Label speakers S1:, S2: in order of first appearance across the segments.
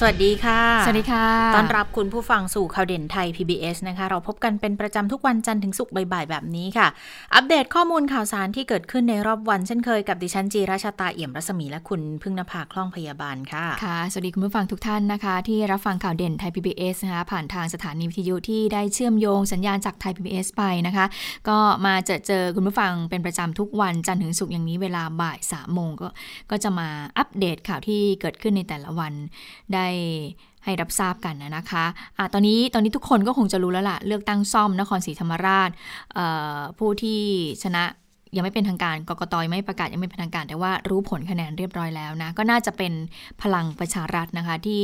S1: สวัสดีค่ะ
S2: สวัสดีค่ะ
S1: ต้อนรับคุณผู้ฟังสู่ข่าวเด่นไทย PBS นะคะ เราพบกันเป็นประจำทุกวันจันทร์ถึงศุกร์บ่ายๆแบบนี้ค่ะ อัปเดตข้อมูลข่าวสารที่เกิดขึ้นในรอบวันเช่นเคยกับดิฉันจีราชาตาเอี่ยมรัศมีและคุณพึ่งนภาคล่องพยาบาลค่ะ
S2: ค่ะ สวัสดีคุณผู้ฟังทุกท่านนะคะ ที่รับฟังข่าวเด่นไทย PBS นะคะผ่านทางสถานีวิทยุที่ได้เชื่อมโยงสัญญาณจากไทย PBS ไปนะคะ ก็มาเจอเจอคุณผู้ฟังเป็นประจำทุกวันจันทร์ถึงศุกร์อย่างนี้เวลาบ่ายสามโมงก็ก็จะมาอัปเดตข่าวที่เกิดขึ้นในแต่ละวันได้ให้รับทราบกันนะคะอะตอนนี้ตอนนี้ทุกคนก็คงจะรู้แล้วล่ะ เลือกตั้งซ่อมนครศรีธรรมราชผู้ที่ชนะ ยังไม่เป็นทางการกกตยังไม่ประกาศยังไม่เป็นทางการ แต่ว่ารู้ผลคะแนนเรียบร้อยแล้วนะก็น่าจะเป็นพลังประชารัฐนะคะที่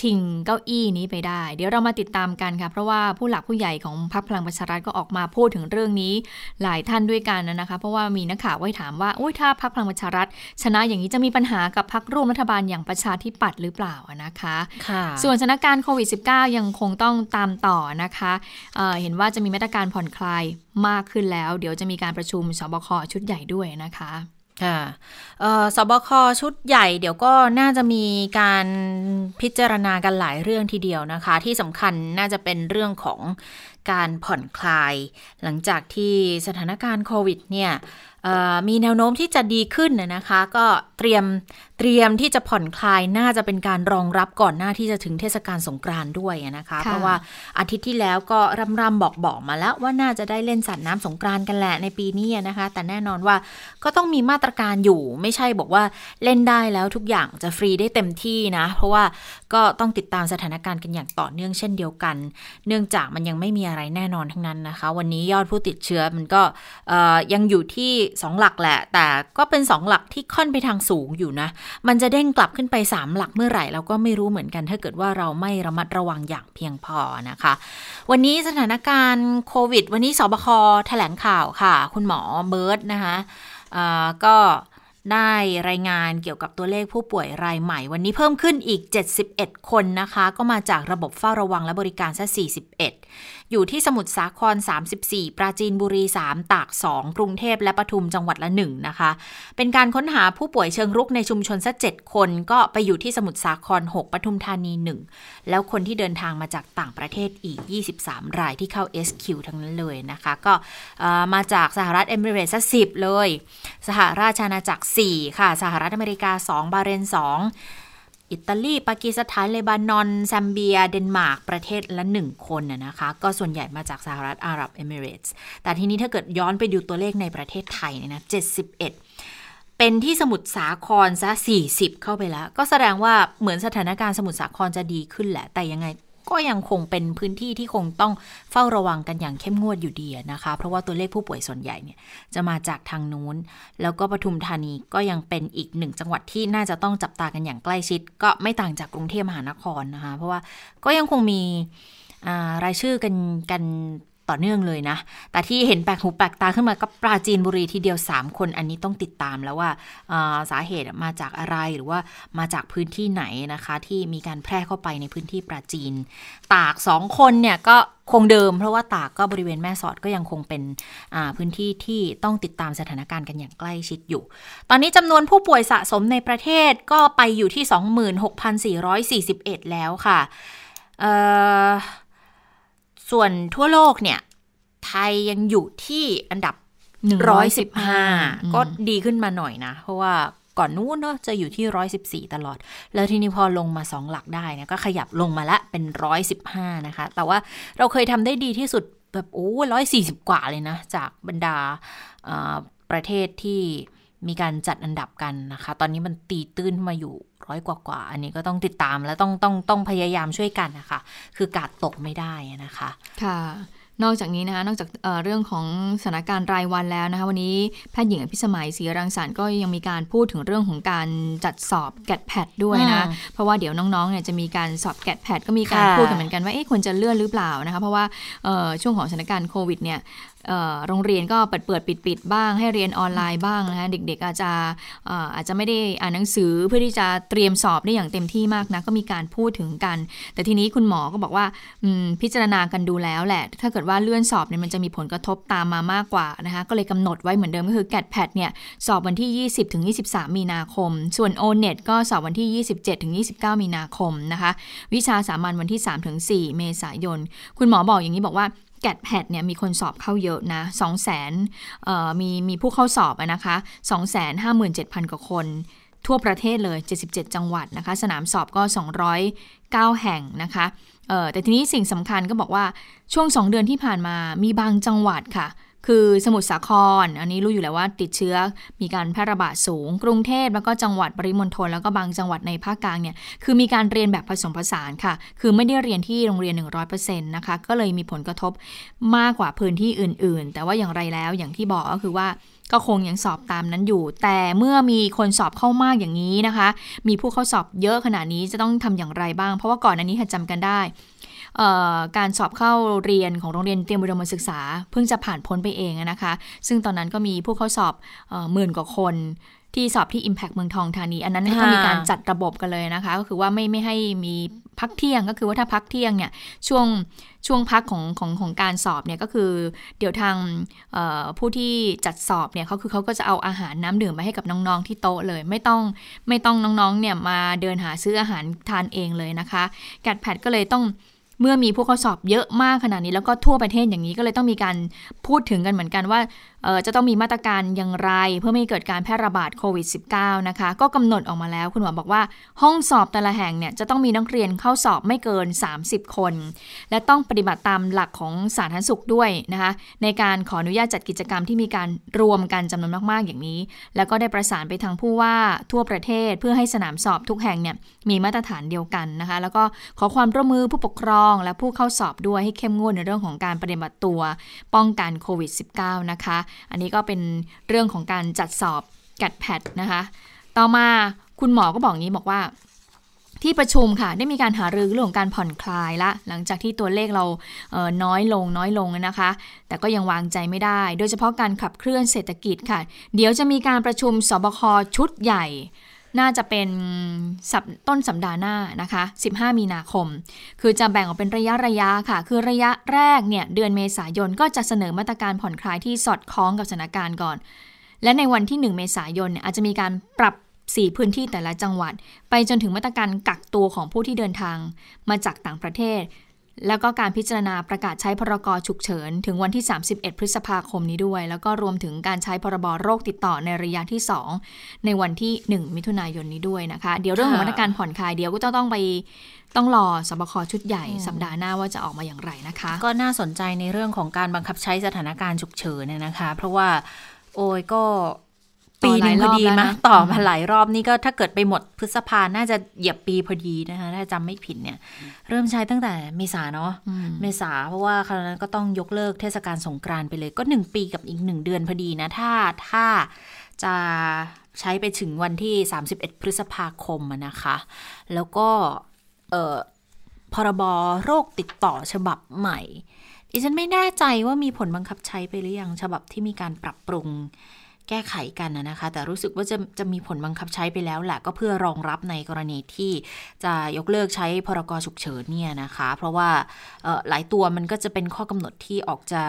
S2: ชิงเก้าอี้นี้ไปได้ เดี๋ยวเรามาติดตามกันค่ะเพราะว่าผู้หลักผู้ใหญ่ของพรรคพลังประชารัฐก็ออกมาพูดถึงเรื่องนี้หลายท่านด้วยกันนะคะ เพราะว่ามีนักข่าวไว้ถามว่าโอ้ยถ้าพรรคพลังประชารัฐ ชนะอย่างนี้จะมีปัญหากับพรรคร่วมรัฐบาลอย่างประชาธิปัตย์หรือเปล่านะคะ
S1: ค่ะ
S2: ส่วนสถานการณ์โควิด -19 ยังคงต้องตามต่อนะคะเเห็นว่าจะมีมาตรการผ่อนคลายมากขึ้นแล้ว เดี๋ยวจะมีการประชุมสบคชุดใหญ่ด้วยนะคะ
S1: ค่ะสบคชุดใหญ่เดี๋ยวก็น่าจะมีการพิจารณากันหลายเรื่องทีเดียวนะคะ ที่สำคัญน่าจะเป็นเรื่องของการผ่อนคลาย หลังจากที่สถานการณ์โควิดเนี่ยมีแนวโน้มที่จะดีขึ้นนะคะ ก็เตรียมเตรียมที่จะผ่อนคลายน่าจะเป็นการรองรับก่อนหน้าที่จะถึงเทศกาลสงกรานต์ด้วยนะคะ เพราะว่าอาทิตย์ที่แล้วก็รำรำบอกบอกมาแล้วว่าน่าจะได้เล่นสัตว์น้ำสงกรานต์กันแหละในปีนี้นะคะ แต่แน่นอนว่าก็ต้องมีมาตรการอยู่ ไม่ใช่บอกว่าเล่นได้แล้วทุกอย่างจะฟรีได้เต็มที่นะ เพราะว่าก็ต้องติดตามสถานการณ์กันอย่างต่อเนื่องเช่นเดียวกัน เนื่องจากมันยังไม่มีอะไรแน่นอนทั้งนั้นนะคะ วันนี้ยอดผู้ติดเชื้อมันก็ยังอยู่ที่2 หลักแหละ แต่ก็เป็น 2 หลักที่ค่อนไปทางสูงอยู่นะ มันจะเด้งกลับขึ้นไป 3 หลักเมื่อไหร่เราก็ไม่รู้เหมือนกัน ถ้าเกิดว่าเราไม่ระมัดระวังอย่างเพียงพอนะคะ วันนี้สถานการณ์โควิด วันนี้สบคแถลงข่าวค่ะ คุณหมอเบิร์ตนะคะก็ได้รายงานเกี่ยวกับตัวเลขผู้ป่วยรายใหม่ วันนี้เพิ่มขึ้นอีก 71 คนนะคะ ก็มาจากระบบเฝ้าระวังและบริการซะ41 อยู่ที่สมุทรสาคร 34 ปราจีนบุรี 3 ตาก 2 กรุงเทพและปทุมจังหวัดละ 1 นะคะ เป็นการค้นหาผู้ป่วยเชิงรุกในชุมชนสัก7คนก็ไปอยู่ที่สมุทรสาคร 6 ปทุมธานี 1 แล้วคนที่เดินทางมาจากต่างประเทศอีก 23 รายที่เข้า SQ ทั้งนั้นเลยนะคะ ก็มาจากสหรัฐเอมิเรตส์สิบเลย สหราชอาณาจักร 4 ค่ะ สหรัฐอเมริกา 2 บาเรน 2 อิตาลี ปากีสถานเลบานอนแซมเบีย เดนมาร์ก ประเทศละหนึ่งคนนะคะ ก็ส่วนใหญ่มาจากสหรัฐอาหรับเอมิเรตส์แต่ทีนี้ถ้าเกิดย้อนไปดูตัวเลขในประเทศไทยเนี่ยนะ71เป็นที่สมุทรสาครซะ40 เข้าไปแล้ว ก็แสดงว่าเหมือนสถานการณ์สมุทรสาครจะดีขึ้นแหละ แต่ยังไง ก็ยังคงเป็นพื้นที่ที่คงต้องเฝ้าระวังกันอย่างเข้มงวดอยู่ดีนะคะ เพราะว่าตัวเลขผู้ป่วยส่วนใหญ่เนี่ยจะมาจากทางนู้น แล้วก็ปทุมธานีก็ยังเป็นอีกหนึ่งจังหวัดที่น่าจะต้องจับตากันอย่างใกล้ชิด ก็ไม่ต่างจากกรุงเทพมหานครนะคะ เพราะว่าก็ยังคงมีรายชื่อกันกัน ต่อเนื่องเลยนะ แต่ที่เห็นแปลกหูแปลกตาขึ้นมาก็ปราจีนบุรีทีเดียว 3 คนอันนี้ต้องติดตามแล้วว่าสาเหตุมาจากอะไรหรือว่ามาจากพื้นที่ไหนนะคะ ที่มีการแพร่เข้าไปในพื้นที่ปราจีน ตาก 2 คนเนี่ยก็คงเดิม เพราะว่าตากก็บริเวณแม่สอดก็ยังคงเป็นพื้นที่ที่ต้องติดตามสถานการณ์กันอย่างใกล้ชิดอยู่ ตอนนี้จำนวนผู้ป่วยสะสมในประเทศก็ไปอยู่ที่ 26,441 แล้วค่ะ ส่วนทั่วโลกเนี่ย ไทยยังอยู่ที่อันดับ 115 ก็ดีขึ้นมาหน่อยนะ เพราะว่าก่อนนู้นเนาะจะอยู่ที่ 114 ตลอด แล้วทีนี้พอลงมา 2 หลักได้นะก็ขยับลงมาละเป็น 115 นะคะ แต่ว่าเราเคยทำได้ดีที่สุดแบบโอ้ร้อยสี่สิบกว่าเลยนะ จากบรรดาประเทศที่ มีการจัดอันดับกันนะคะ ตอนนี้มันตีตื้นมาอยู่ร้อยกว่าๆอันนี้ก็ต้องติดตามและต้องต้องต้องพยายามช่วยกันนะคะ คือกาดตกไม่ได้นะคะ
S2: ค่ะนอกจากนี้นะคะนอกจากเเรื่องของสถานการณ์รายวันแล้วนะคะวันนี้แพทย์หญิงอภิสมัยศรีรังสรรค์ก็ยังมีการพูดถึงเรื่องของการจัดสอบแกดแพดด้วยนะเพราะว่าเดี๋ยวน้องๆเนี่ยจะมีการสอบแกดแพดก็มีการพูดกันเหมือนกันว่าเอ๊ะควรจะเลื่อนหรือเปล่านะคะเพราะว่าช่วงของสถานการณ์โควิดเนี่ย โรงเรียนก็เปิดเปิดปิดปิดบ้าง ให้เรียนออนไลน์บ้างนะคะเด็ก ๆ อาจจะอาจจะไม่ได้อ่านหนังสือเพื่อที่จะเตรียมสอบได้อย่างเต็มที่มากนะก็มีการพูดถึงกัน แต่ทีนี้คุณหมอก็บอกว่าพิจารณากันดูแล้วแหละ ถ้าเกิดว่าเลื่อนสอบเนี่ยมันจะมีผลกระทบตามมามากกว่านะคะก็เลยกำหนดไว้เหมือนเดิมก็คือแกดแพดเนี่ยสอบวันที่ 20ถึง23 มีนาคม ส่วน o n e t ก็สอบวันที่ 27ถึง29 มีนาคมนะคะวิชาสามัญวันที่3ถึง4เมษายน คุณหมอบอกอย่างนี้บอกว่า แกดแพดเนี่ยมีคนสอบเข้าเยอะนะ2 0 0 0 0มีมีผู้เข้าสอบนะคะ 2 5 7 0 0 0 กว่าคน ทั่วประเทศเลย 77 จังหวัดนะคะ สนามสอบก็ 209 แห่งนะคะแต่ทีนี้สิ่งสำคัญก็บอกว่าช่วง 2 เดือนที่ผ่านมามีบางจังหวัดค่ะ คือสมุทรสาคร อันนี้รู้อยู่แล้วว่าติดเชื้อมีการแพร่ระบาดสูง กรุงเทพแล้วก็จังหวัดปริมณฑลแล้วก็บางจังหวัดในภาคกลางเนี่ยคือมีการเรียนแบบผสมผสานค่ะ คือไม่ได้เรียนที่โรงเรียน 100%นะคะก็เลยมีผลกระทบมากกว่าพื้นที่อื่น ๆ แต่ว่าอย่างไรแล้วอย่างที่บอกก็คือว่าก็คงยังสอบตามนั้นอยู่ แต่เมื่อมีคนสอบเข้ามากอย่างนี้นะคะ มีผู้เข้าสอบเยอะขนาดนี้จะต้องทำอย่างไรบ้าง เพราะว่าก่อนอันนี้จำกันได้ การสอบเข้าเรียนของโรงเรียนเตรียมอุดมศึกษา เพิ่งจะผ่านพ้นไปเองนะคะ ซึ่งตอนนั้นก็มีผู้เข้าสอบหมื่นกว่าคนที่สอบที่ Impact เมืองทองธานี อันนั้นก็มีการจัดระบบกันเลยนะคะ ก็คือว่าไม่ไม่ให้มีพักเที่ยงก็คือว่าถ้าพักเที่ยงเนี่ยช่วงช่วงพักของของของการสอบเนี่ยก็คือเดี๋ยวทางผู้ที่จัดสอบเนี่ยเขาคือเขาก็จะเอาอาหารน้ำดื่มมาให้กับน้องๆที่โต๊ะเลย ไม่ต้องไม่ต้องน้องๆเนี่ยมาเดินหาซื้ออาหารทานเองเลยนะคะแกดแพดก็เลยต้อง เมื่อมีผู้เข้าสอบเยอะมากขนาดนี้แล้วก็ทั่วประเทศอย่างนี้ก็เลยต้องมีการพูดถึงกันเหมือนกันว่าจะต้องมีมาตรการอย่างไร เพื่อไม่ให้เกิดการแพร่ระบาดโควิด -19 นะคะ ก็กำหนดออกมาแล้ว คุณหมอบอกว่าห้องสอบแต่ละแห่งเนี่ยจะต้องมีนักเรียนเข้าสอบไม่เกิน 30 คน และต้องปฏิบัติตามหลักของสาธารณสุขด้วยนะคะ ในการขออนุญาตจัดกิจกรรมที่มีการรวมกันจำนวนมากๆอย่างนี้ แล้วก็ได้ประสานไปทางผู้ว่าทั่วประเทศ เพื่อให้สนามสอบทุกแห่งเนี่ยมีมาตรฐานเดียวกันนะคะ แล้วก็ขอความร่วมมือผู้ปกครองและผู้เข้าสอบด้วยให้เข้มงวดในเรื่องของการปฏิบัติตัว ป้องกันโควิด -19 นะคะอันนี้ก็เป็นเรื่องของการจัดสอบกัดแพดนะคะ ต่อมาคุณหมอก็บอกงี้บอกว่าที่ประชุมค่ะ ได้มีการหารือเรื่องของการผ่อนคลายละ หลังจากที่ตัวเลขเราเน้อยลงน้อยลงนะคะ แต่ก็ยังวางใจไม่ได้ โดยเฉพาะการขับเคลื่อนเศรษฐกิจค่ะ เดี๋ยวจะมีการประชุมสบคชุดใหญ่ น่าจะเป็นต้นสัปดาห์หน้านะคะ 15 มีนาคม คือจะแบ่งออกเป็นระยะระยะค่ะ คือระยะแรกเนี่ยเดือนเมษายนก็จะเสนอมาตรการผ่อนคลายที่สอดคล้องกับสถานการณ์ก่อน และในวันที่ 1 เมษายนเนี่ยอาจจะมีการปรับ4พื้นที่แต่ละจังหวัด ไปจนถึงมาตรการกักตัวของผู้ที่เดินทางมาจากต่างประเทศ แล้วก็การพิจารณาประกาศใช้พรกฉุกเฉิน ถึงวันที่ 31 พฤษภาคมนี้ด้วย แล้วก็รวมถึงการใช้พรบโรคติดต่อในระยะที่ 2 ในวันที่ 1 มิถุนายนนี้ด้วยนะคะ เดี๋ยวเรื่องของมาตรการผ่อนคลายเดี๋ยวก็จะต้องไปต้องรอสบคชุดใหญ่สัปดาห์หน้าว่าจะออกมาอย่างไรนะคะ
S1: ก็น่าสนใจในเรื่องของการบังคับใช้สถานการณ์ฉุกเฉินเนี่ยนะคะ เพราะว่าโอ้ยก็ ปีนึงพอดีมาต่อมาหลายรอบนี่ก็ถ้าเกิดไปหมดพฤษภาน่าจะเหยียบปีพอดีนะคะถ้าจำไม่ผิดเนี่ย เริ่มใช้ตั้งแต่เมษาเนาะเมษาเพราะว่าคราวนั้นก็ต้องยกเลิกเทศกาลสงกรานต์ไปเลยก็หนึ่งปีกับอีกหนึ่งเดือนพอดีนะ ถ้าถ้าจะใช้ไปถึงวันที่ 31 พฤษภาคมนะคะ แล้วก็เอ่อพรบโรคติดต่อฉบับใหม่ดิฉันไม่แน่ใจว่ามีผลบังคับใช้ไปหรือยังฉบับที่มีการปรับปรุง แก้ไขกันนะคะ แต่รู้สึกว่าจะจะมีผลบังคับใช้ไปแล้วแหละก็เพื่อรองรับในกรณีที่จะยกเลิกใช้พรกฉุกเฉินเนี่ยนะคะ เพราะว่าหลายตัวมันก็จะเป็นข้อกำหนดที่ออกจะ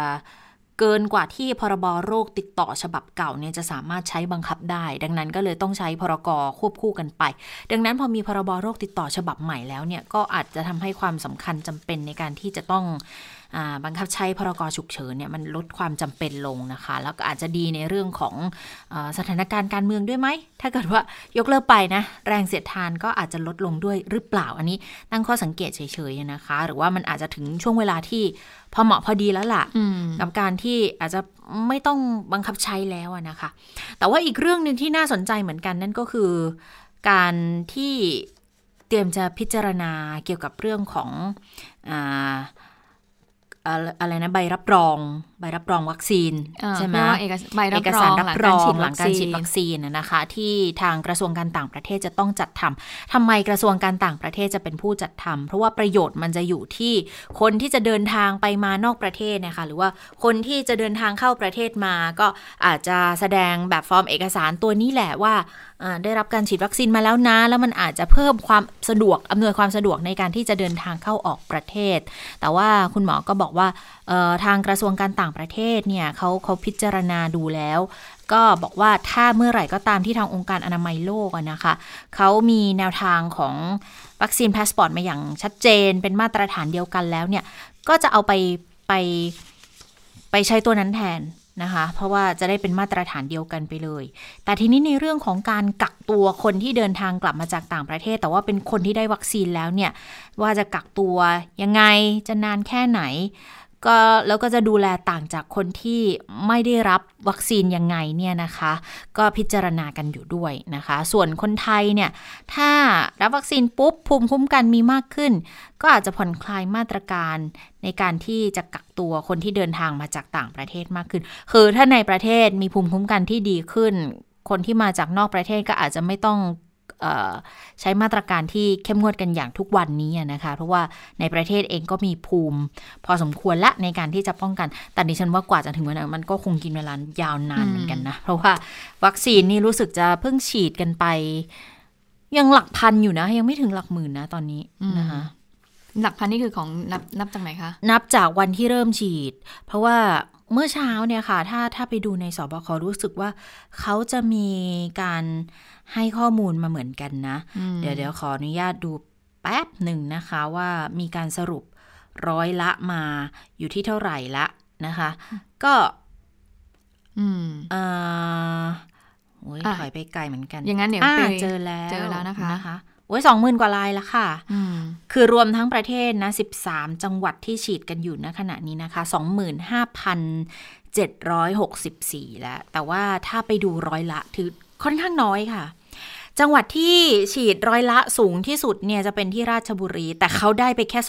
S1: เกินกว่าที่พรบโรคติดต่อฉบับเก่าเนี่ยจะสามารถใช้บังคับได้ ดังนั้นก็เลยต้องใช้พรกควบคู่กันไป ดังนั้นพอมีพรบโรคติดต่อฉบับใหม่แล้วเนี่ยก็อาจจะทำให้ความสำคัญจำเป็นในการที่จะต้อง บังคับใช้พรกฉุกเฉินเนี่ยมันลดความจำเป็นลงนะคะ แล้วก็อาจจะดีในเรื่องของอสถานการณ์การเมืองด้วยไหม ถ้าเกิดว่ายกเลิกไปนะแรงเสียดทานก็อาจจะลดลงด้วยหรือเปล่าอันนี้ตั้งข้อสังเกตเฉยๆนะคะ หรือว่ามันอาจจะถึงช่วงเวลาที่พอเหมาะพอดีแล้วล่ะกับการที่อาจจะไม่ต้องบังคับใช้แล้วนะคะ แต่ว่าอีกเรื่องหนึ่งที่น่าสนใจเหมือนกันนั่นก็คือการที่เตรียมจะพิจารณาเกี่ยวกับเรื่องของอ อะไรอะไรนะใบรับรองใบรับรองวัคซีน
S2: เอ่อ
S1: ใช่ไหม
S2: เรียกว่าเอกสใบรับ
S1: เอก
S2: ร
S1: สา
S2: อ
S1: รงรับรองหลังการฉีด
S2: วั
S1: วั
S2: ค
S1: ค
S2: ซีน
S1: ซีนน่ะนะคะ ที่ทางกระทรวงการต่างประเทศจะต้องจัดทำทำไมกระทรวงการต่างประเทศจะเป็นผู้จัดทำเพราะว่าประโยชน์มันจะอยู่ที่คนที่จะเดินทางไปมานอกประเทศเนะคะหรือว่าคนที่จะเดินทางเข้าประเทศมา ก็อาจจะแสดงแบบฟอร์มเอกสารตัวนี้แหละว่าอ่า ได้รับการฉีดวัคซีนมาแล้วนะ แล้วมันอาจจะเพิ่มความสะดวกอำนวยความสะดวกในการที่จะเดินทางเข้าออกประเทศ แต่ว่าคุณหมอก็บอกว่าทางกระทรวงการต่างประเทศเนี่ยเขาเขาพิจารณาดูแล้ว ก็บอกว่าถ้าเมื่อไหร่ก็ตามที่ทางองค์การอนามัยโลกนะคะเขามีแนวทางของวัคซีนพาสปอร์ตมาอย่างชัดเจน เป็นมาตรฐานเดียวกันแล้วเนี่ยก็จะเอาไปไปไปใช้ตัวนั้นแทน นะคะ เพราะว่าจะได้เป็นมาตรฐานเดียวกันไปเลย แต่ทีนี้ในเรื่องของการกักตัวคนที่เดินทางกลับมาจากต่างประเทศ แต่ว่าเป็นคนที่ได้วัคซีนแล้วเนี่ยว่าจะกักตัวยังไงจะนานแค่ไหน ก็แล้วก็จะดูแลต่างจากคนที่ไม่ได้รับวัคซีนยังไงเนี่ยนะคะ ก็พิจารณากันอยู่ด้วยนะคะ ส่วนคนไทยเนี่ยถ้ารับวัคซีนปุ๊บภูมิคุ้มกันมีมากขึ้น ก็อาจจะผ่อนคลายมาตรการในการที่จะกักตัวคนที่เดินทางมาจากต่างประเทศมากขึ้น คือถ้าในประเทศมีภูมิคุ้มกันที่ดีขึ้น คนที่มาจากนอกประเทศก็อาจจะไม่ต้อง ใช้มาตรการที่เข้มงวดกันอย่างทุกวันนี้อะนะคะ เพราะว่าในประเทศเองก็มีภูมิ พอสมควรละในการที่จะป้องกัน แต่ดิฉันว่ากว่าจะถึงวันนั้นมันก็คงกินเวลายาวนานเหมือนกันนะ เพราะว่าวัคซีนนี่รู้สึกจะเพิ่งฉีดกันไป ยังหลักพันอยู่นะ ยังไม่ถึงหลักหมื่นนะตอนนี้นะคะ
S2: หลักพันนี่คือของนับนับจากไหนคะ
S1: นับจากวันที่เริ่มฉีด เพราะว่าเมื่อเช้าเนี่ยค่ะ ถ้าถ้าไปดูในสบครู้สึกว่าเขาจะมีการ ให้ข้อมูลมาเหมือนกันนะ
S2: อืม
S1: เดี๋ยวเดี๋ยวขออนุญาตดูแป๊บหนึ่งนะคะว่ามีการสรุปร้อยละมาอยู่ที่เท่าไหร่ละนะคะ ก็
S2: อืม
S1: เออโอ้ย
S2: อะ
S1: ถอยไปไกลเหมือนกัน
S2: อย่างนั้นเดี๋ยว
S1: อ่า
S2: ไป
S1: เจอแล้ว
S2: เจอแล้วนะคะ
S1: นะคะโอ้ยสองหมื่นกว่าลายแล้วค่ะ
S2: อืม
S1: คือรวมทั้งประเทศนะ13จังหวัดที่ฉีดกันอยู่ณขณะนี้นะคะ25,764แล้ว แต่ว่าถ้าไปดูร้อยละถือค่อนข้างน้อยค่ะ จังหวัดที่ฉีดร้อยละสูงที่สุดเนี่ยจะเป็นที่ราชบุรี แต่เขาได้ไปแค่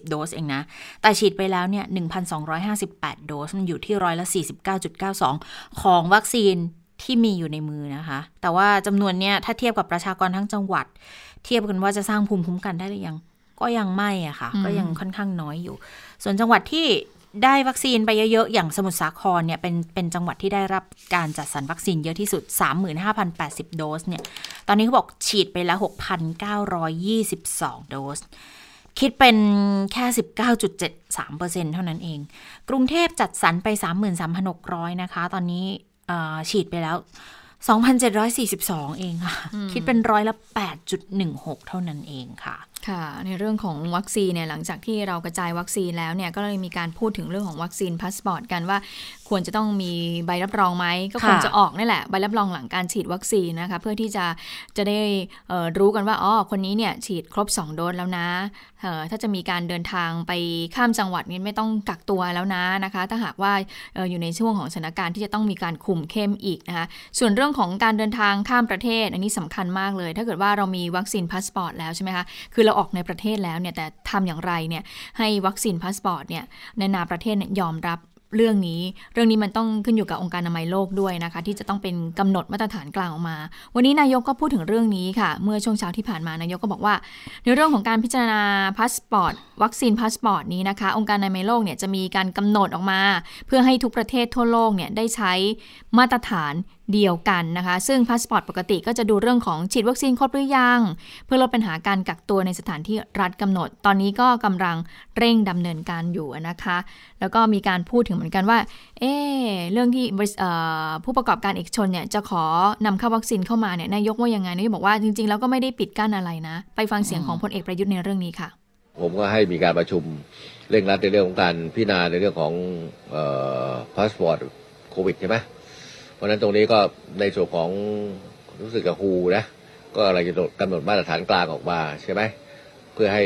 S1: 2,520 โดสเองนะ แต่ฉีดไปแล้วเนี่ย 1,258 โดส มันอยู่ที่ร้อยละ 49.92 ของวัคซีนที่มีอยู่ในมือนะคะ แต่ว่าจำนวนเนี่ยถ้าเทียบกับประชากรทั้งจังหวัด เทียบกันว่าจะสร้างภูมิคุ้มกันได้หรือยัง ก็ยังไม่อะค่ะ ก็ยังค่อนข้างน้อยอยู่ ส่วนจังหวัดที่ ได้วัคซีนไปเยอะๆ อย่างสมุทรสาครเนี่ยเป็นเป็นจังหวัดที่ได้รับการจัดสรรวัคซีนเยอะที่สุด 35,080 โดสเนี่ยตอนนี้เขาบอกฉีดไปแล้ว 6,922 โดส คิดเป็นแค่ 19.73%เท่านั้นเอง กรุงเทพจัดสรรไป 33,600 นะคะ ตอนนี้เอ่อฉีดไปแล้ว 2,742 เองค่ะ คิดเป็นร้อยละ 8.16 เท่านั้นเองค่ะ
S2: ค่ะในเรื่องของวัคซีนเนี่ยหลังจากที่เรากระจายวัคซีนแล้วเนี่ยก็เลยมีการพูดถึงเรื่องของวัคซีนพาสปอร์ตกันว่า ควรจะต้องมีใบรับรองไหมก็คง
S1: ค่ะ
S2: จะออกนี่แหละใบรับรองหลังการฉีดวัคซีนนะคะเพื่อที่จะจะได้เอ่อรู้กันว่าอ๋อคนนี้เนี่ยฉีดครบ 2 โดสแล้วนะเอ่อถ้าจะมีการเดินทางไปข้ามจังหวัดนี้ไม่ต้องกักตัวแล้วนะนะคะ ถ้าหากว่าเอ่ออยู่ในช่วงของสถานการณ์ที่จะต้องมีการคุมเข้มอีกนะคะส่วนเรื่องของการเดินทางข้ามประเทศ อันนี้สำคัญมากเลย ถ้าเกิดว่าเรามีวัคซีนพาสปอร์ตแล้วใช่ไหมคะคือเราออกในประเทศแล้วเนี่ยแต่ทำอย่างไรเนี่ยให้วัคซีนพาสปอร์ตเนี่ยนานาประเทศเนี่ยยอมรับเรื่องนี้ เรื่องนี้มันต้องขึ้นอยู่กับองค์การอนามัยโลกด้วยนะคะ ที่จะต้องเป็นกำหนดมาตรฐานกลางออกมา วันนี้นายกก็พูดถึงเรื่องนี้ค่ะ เมื่อช่วงเช้าที่ผ่านมานายกก็บอกว่า ในเรื่องของการพิจารณาพาสปอร์ตวัคซีนพาสปอร์ตนี้นะคะ องค์การอนามัยโลกเนี่ยจะมีการกำหนดออกมา เพื่อให้ทุกประเทศทั่วโลกเนี่ยได้ใช้มาตรฐาน เดียวกันนะคะ ซึ่งพาสปอร์ตปกติก็จะดูเรื่องของฉีดวัคซีนครบหรือยัง เพื่อลดปัญหาการกักตัวในสถานที่รัฐกำหนด ตอนนี้ก็กำลังเร่งดำเนินการอยู่นะคะ แล้วก็มีการพูดถึงเหมือนกันว่า เอ๊ะเรื่องที่บริษเอ่อผู้ประกอบการเอกชนเนี่ยจะขอนำเข้าวัคซีนเข้ามาเนี่ยนายกว่ายังไงนายกบอกว่าจริงๆแล้วก็ไม่ได้ปิดกั้นอะไรนะ ไปฟังเสียงของพลเอกประยุทธ์ในเรื่องนี้ค่ะ
S3: ผมก็ให้มีการประชุมเร่งรัดในเรื่องของการพิจารณาในเรื่องของพาสปอร์ตโควิดใช่ไหมเพ ราะฉะนั้นตรงนี้ก็ในส่วนของรู้สึกกับ WHO นะก็อะไรจะกำหนดมาตรฐานกลางออกมาใช่ไหมเพื่อให้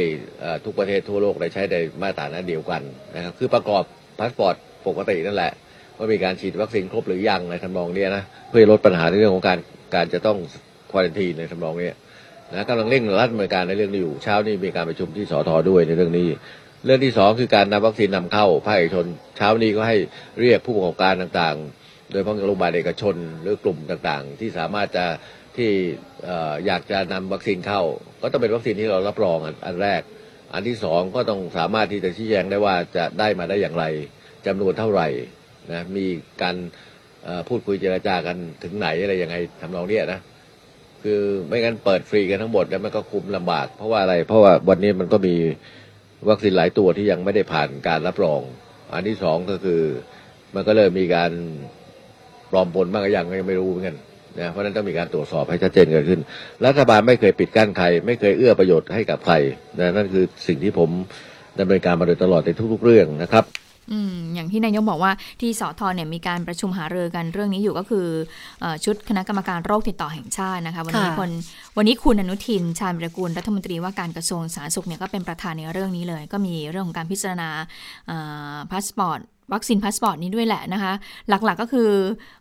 S3: ทุกประเทศทั่วโลกได้ใช้ในมาตรฐานนั้นเดียวกันนะครับคือประกอบพาสปอร์ตปกตินั่นแหละว่ามีการฉีดวัคซีนครบหรือยังในทำนองนี้นะเพื่อลดปัญหาในเรื่องของการการจะต้องควอลันทีในทำนองนี้นะกำลังเร่งรัดดำเนินการในเรื่องนี้อยู่เช้านี้มีการประชุมที่สอทอด้วยในเรื่องนี้ เรื่องที่สองคือการนำวัคซีนนำเข้าภาคเอกชน เช้านี้ก็ให้เรียกผู้ประกอบการต่างๆ ยเฉพาะโรงพยาบาลเอกชนหรือกลุ่มต่างๆ ที่สามารถจะที่อ่อยากจะนำวัคซีนเข้า ก็ต้องเป็นวัคซีนที่เรารับรองอันแรก อันที่สองก็ต้องสามารถที่จะชี้แจงได้ว่าจะได้มาได้อย่างไรจำนวนเท่าไหร่นะมีการพูดคุยเจรจากันถึงไหนอะไรยังไงทำนองเนี้ยนะคือไม่งั้นเปิดฟรีกันทั้งหมดแล้วมันก็คุมลำบาก เพราะว่าอะไร เพราะว่าวันนี้มันก็มีวัคซีนหลายตัวที่ยังไม่ได้ผ่านการรับรอง อันที่สองก็คือมันก็เริ่มมีการ ลอมปนบ้างก็ยังก็ยังไม่รู้เหมือนกันนะเพราะฉะนั้นต้องมีการตรวจสอบให้ชัดเจนเกิดขึ้น รัฐบาลไม่เคยปิดกั้นใคร ไม่เคยเอื้อประโยชน์ให้กับใครนะนั่นคือสิ่งที่ผมดำเนินการมาโดยตลอดในทุก ๆ เรื่องนะครับ
S2: อืมอย่างที่นายกบอกว่าที่สอทอเนี่ยมีการประชุมหารือกันเรื่องนี้อยู่ก็คือเออชุดคณะกรรมการโรคติดต่อแห่งชาตินะคะ วันนี้
S1: ค่ะ
S2: คนวันนี้คุณอนุทิน ชาญวิรกูลรัฐมนตรีว่าการกระทรวงสาธารณสุขเนี่ยก็เป็นประธานในเรื่องนี้เลย ก็มีเรื่องของการพิจารณาพาสปอร์ต วัคซีนพาสปอร์ตนี้ด้วยแหละนะคะ หลักๆก็คือ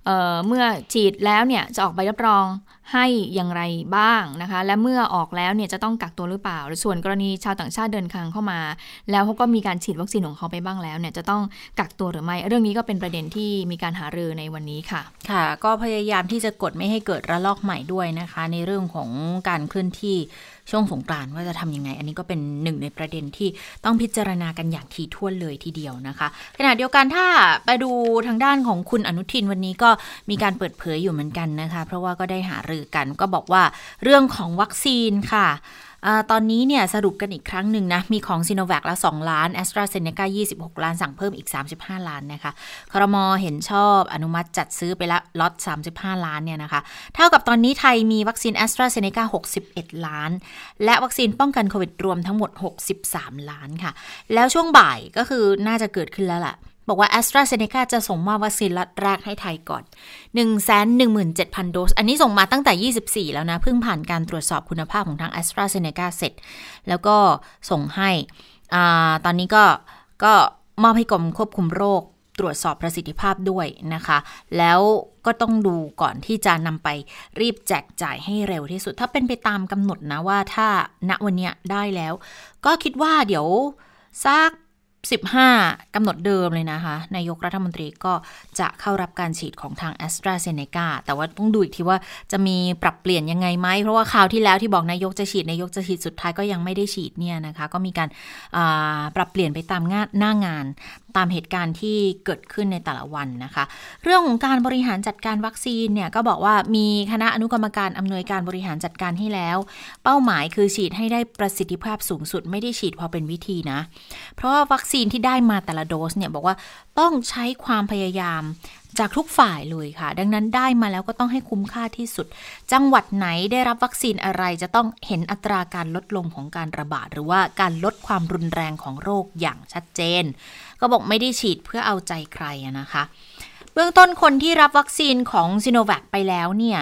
S2: เออเมื่อฉีดแล้วเนี่ยจะออกใบรับรองให้อย่างไรบ้างนะคะ และเมื่อออกแล้วเนี่ยจะต้องกักตัวหรือเปล่าหรือส่วนกรณีชาวต่างชาติเดินทางเข้ามา แล้วเขาก็มีการฉีดวัคซีนของเขาไปบ้างแล้วเนี่ยจะต้องกักตัวหรือไม่ เรื่องนี้ก็เป็นประเด็นที่มีการหารือในวันนี้ค่ะ
S1: ค่ะ ก็พยายามที่จะกดไม่ให้เกิดระลอกใหม่ด้วยนะคะ ในเรื่องของการเคลื่อนที่ ช่วงสงกรานต์ว่าจะทำยังไง อันนี้ก็เป็นหนึ่งในประเด็นที่ต้องพิจารณากันอย่างถี่ถ้วนเลยทีเดียวนะคะ ขณะเดียวกันถ้าไปดูทางด้านของคุณอนุทินวันนี้ก็มีการเปิดเผยอยู่เหมือนกันนะคะ เพราะว่าก็ได้หารือกันก็บอกว่าเรื่องของวัคซีนค่ะ ตอนนี้เนี่ยสรุปกันอีกครั้งหนึ่งนะ มีของซีโนแวคละ2 ล้านแอสตราเซเนกา26 ล้านสั่งเพิ่มอีก 35 ล้านนะคะครมเห็นชอบอนุมัติจัดซื้อไปละล็อต35 ล้านเนี่ยนะคะ เท่ากับตอนนี้ไทยมีวัคซีนแอสตราเซเนกา61 ล้าน และวัคซีนป้องกันโควิดรวมทั้งหมด 63 ล้านค่ะ แล้วช่วงบ่ายก็คือน่าจะเกิดขึ้นแล้วล่ะ บอกว่า a s t r a z เซ e c a จะส่งมอบวัคซีนล็อตแรกให้ไทยก่อน 117,000 โดส อันนี้ส่งมาตั้งแต่ 24 แล้วนะ เพิ่งผ่านการตรวจสอบคุณภาพของทาง a s t r a z เซ e c a เสร็จ แล้วก็ส่งให้อตอนนี้ก็ก็มอบให้กรมควบคุมโรคตรวจสอบประสิทธิภาพด้วยนะคะ แล้วก็ต้องดูก่อนที่จะนำไปรีบแจกจ่ายให้เร็วที่สุด ถ้าเป็นไปตามกำหนดนะว่าถ้าณวันเนี้ยได้แล้ว ก็คิดว่าเดี๋ยวสัก 15 กำหนดเดิมเลยนะคะ นายกรัฐมนตรีก็จะเข้ารับการฉีดของทาง a s t r a z เซ e c a แต่ว่าต้องดูอีกทีว่าจะมีปรับเปลี่ยนยังไงไหม เพราะว่าคราวที่แล้วที่บอกนายกจะฉีด นายกจะฉีดสุดท้ายก็ยังไม่ได้ฉีดเนี่ยนะคะ ก็มีการาปรับเปลี่ยนไปตามงานหน้างาน ตามเหตุการณ์ที่เกิดขึ้นในแต่ละวันนะคะ เรื่องของการบริหารจัดการวัคซีนเนี่ยก็บอกว่ามีคณะอนุกรรมการอำนวยการบริหารจัดการให้แล้ว เป้าหมายคือฉีดให้ได้ประสิทธิภาพสูงสุด ไม่ได้ฉีดพอเป็นวิธีนะ เพราะว่าวัคซีนที่ได้มาแต่ละโดสเนี่ยบอกว่าต้องใช้ความพยายามจากทุกฝ่ายเลยค่ะ ดังนั้นได้มาแล้วก็ต้องให้คุ้มค่าที่สุด จังหวัดไหนได้รับวัคซีนอะไรจะต้องเห็นอัตราการลดลงของการระบาด หรือว่าการลดความรุนแรงของโรคอย่างชัดเจน ก็บอกไม่ได้ฉีดเพื่อเอาใจใครนะคะ เบื้องต้นคนที่รับวัคซีนของซิโนแวคไปแล้วเนี่ย